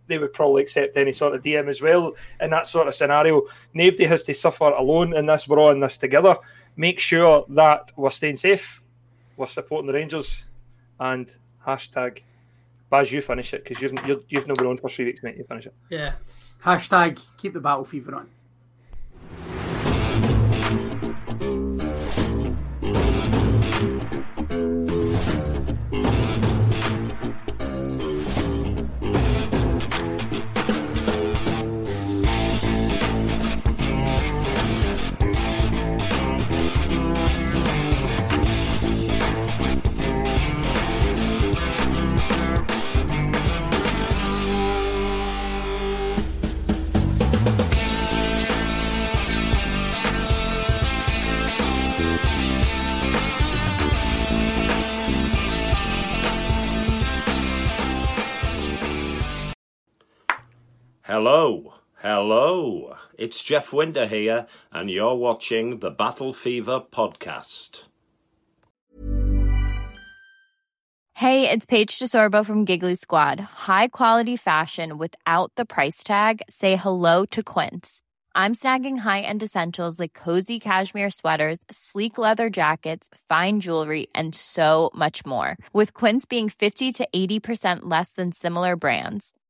they would probably accept any sort of DM as well in that sort of scenario. Nobody has to suffer alone in this. We're all in this together. Make sure that we're staying safe, we're supporting the Rangers, and hashtag Baz, you finish it because you've, you've, you've not been on for three weeks, mate. You finish it. Yeah. Hashtag keep the battle fever on. Hello, hello. It's Jeff Winder here, and you're watching the Battle Fever podcast. Hey, it's Paige DeSorbo from Giggly Squad. High quality fashion without the price tag. Say hello to Quince. I'm snagging high-end essentials like cozy cashmere sweaters, sleek leather jackets, fine jewelry, and so much more. With Quince being 50 to 80% less than similar brands.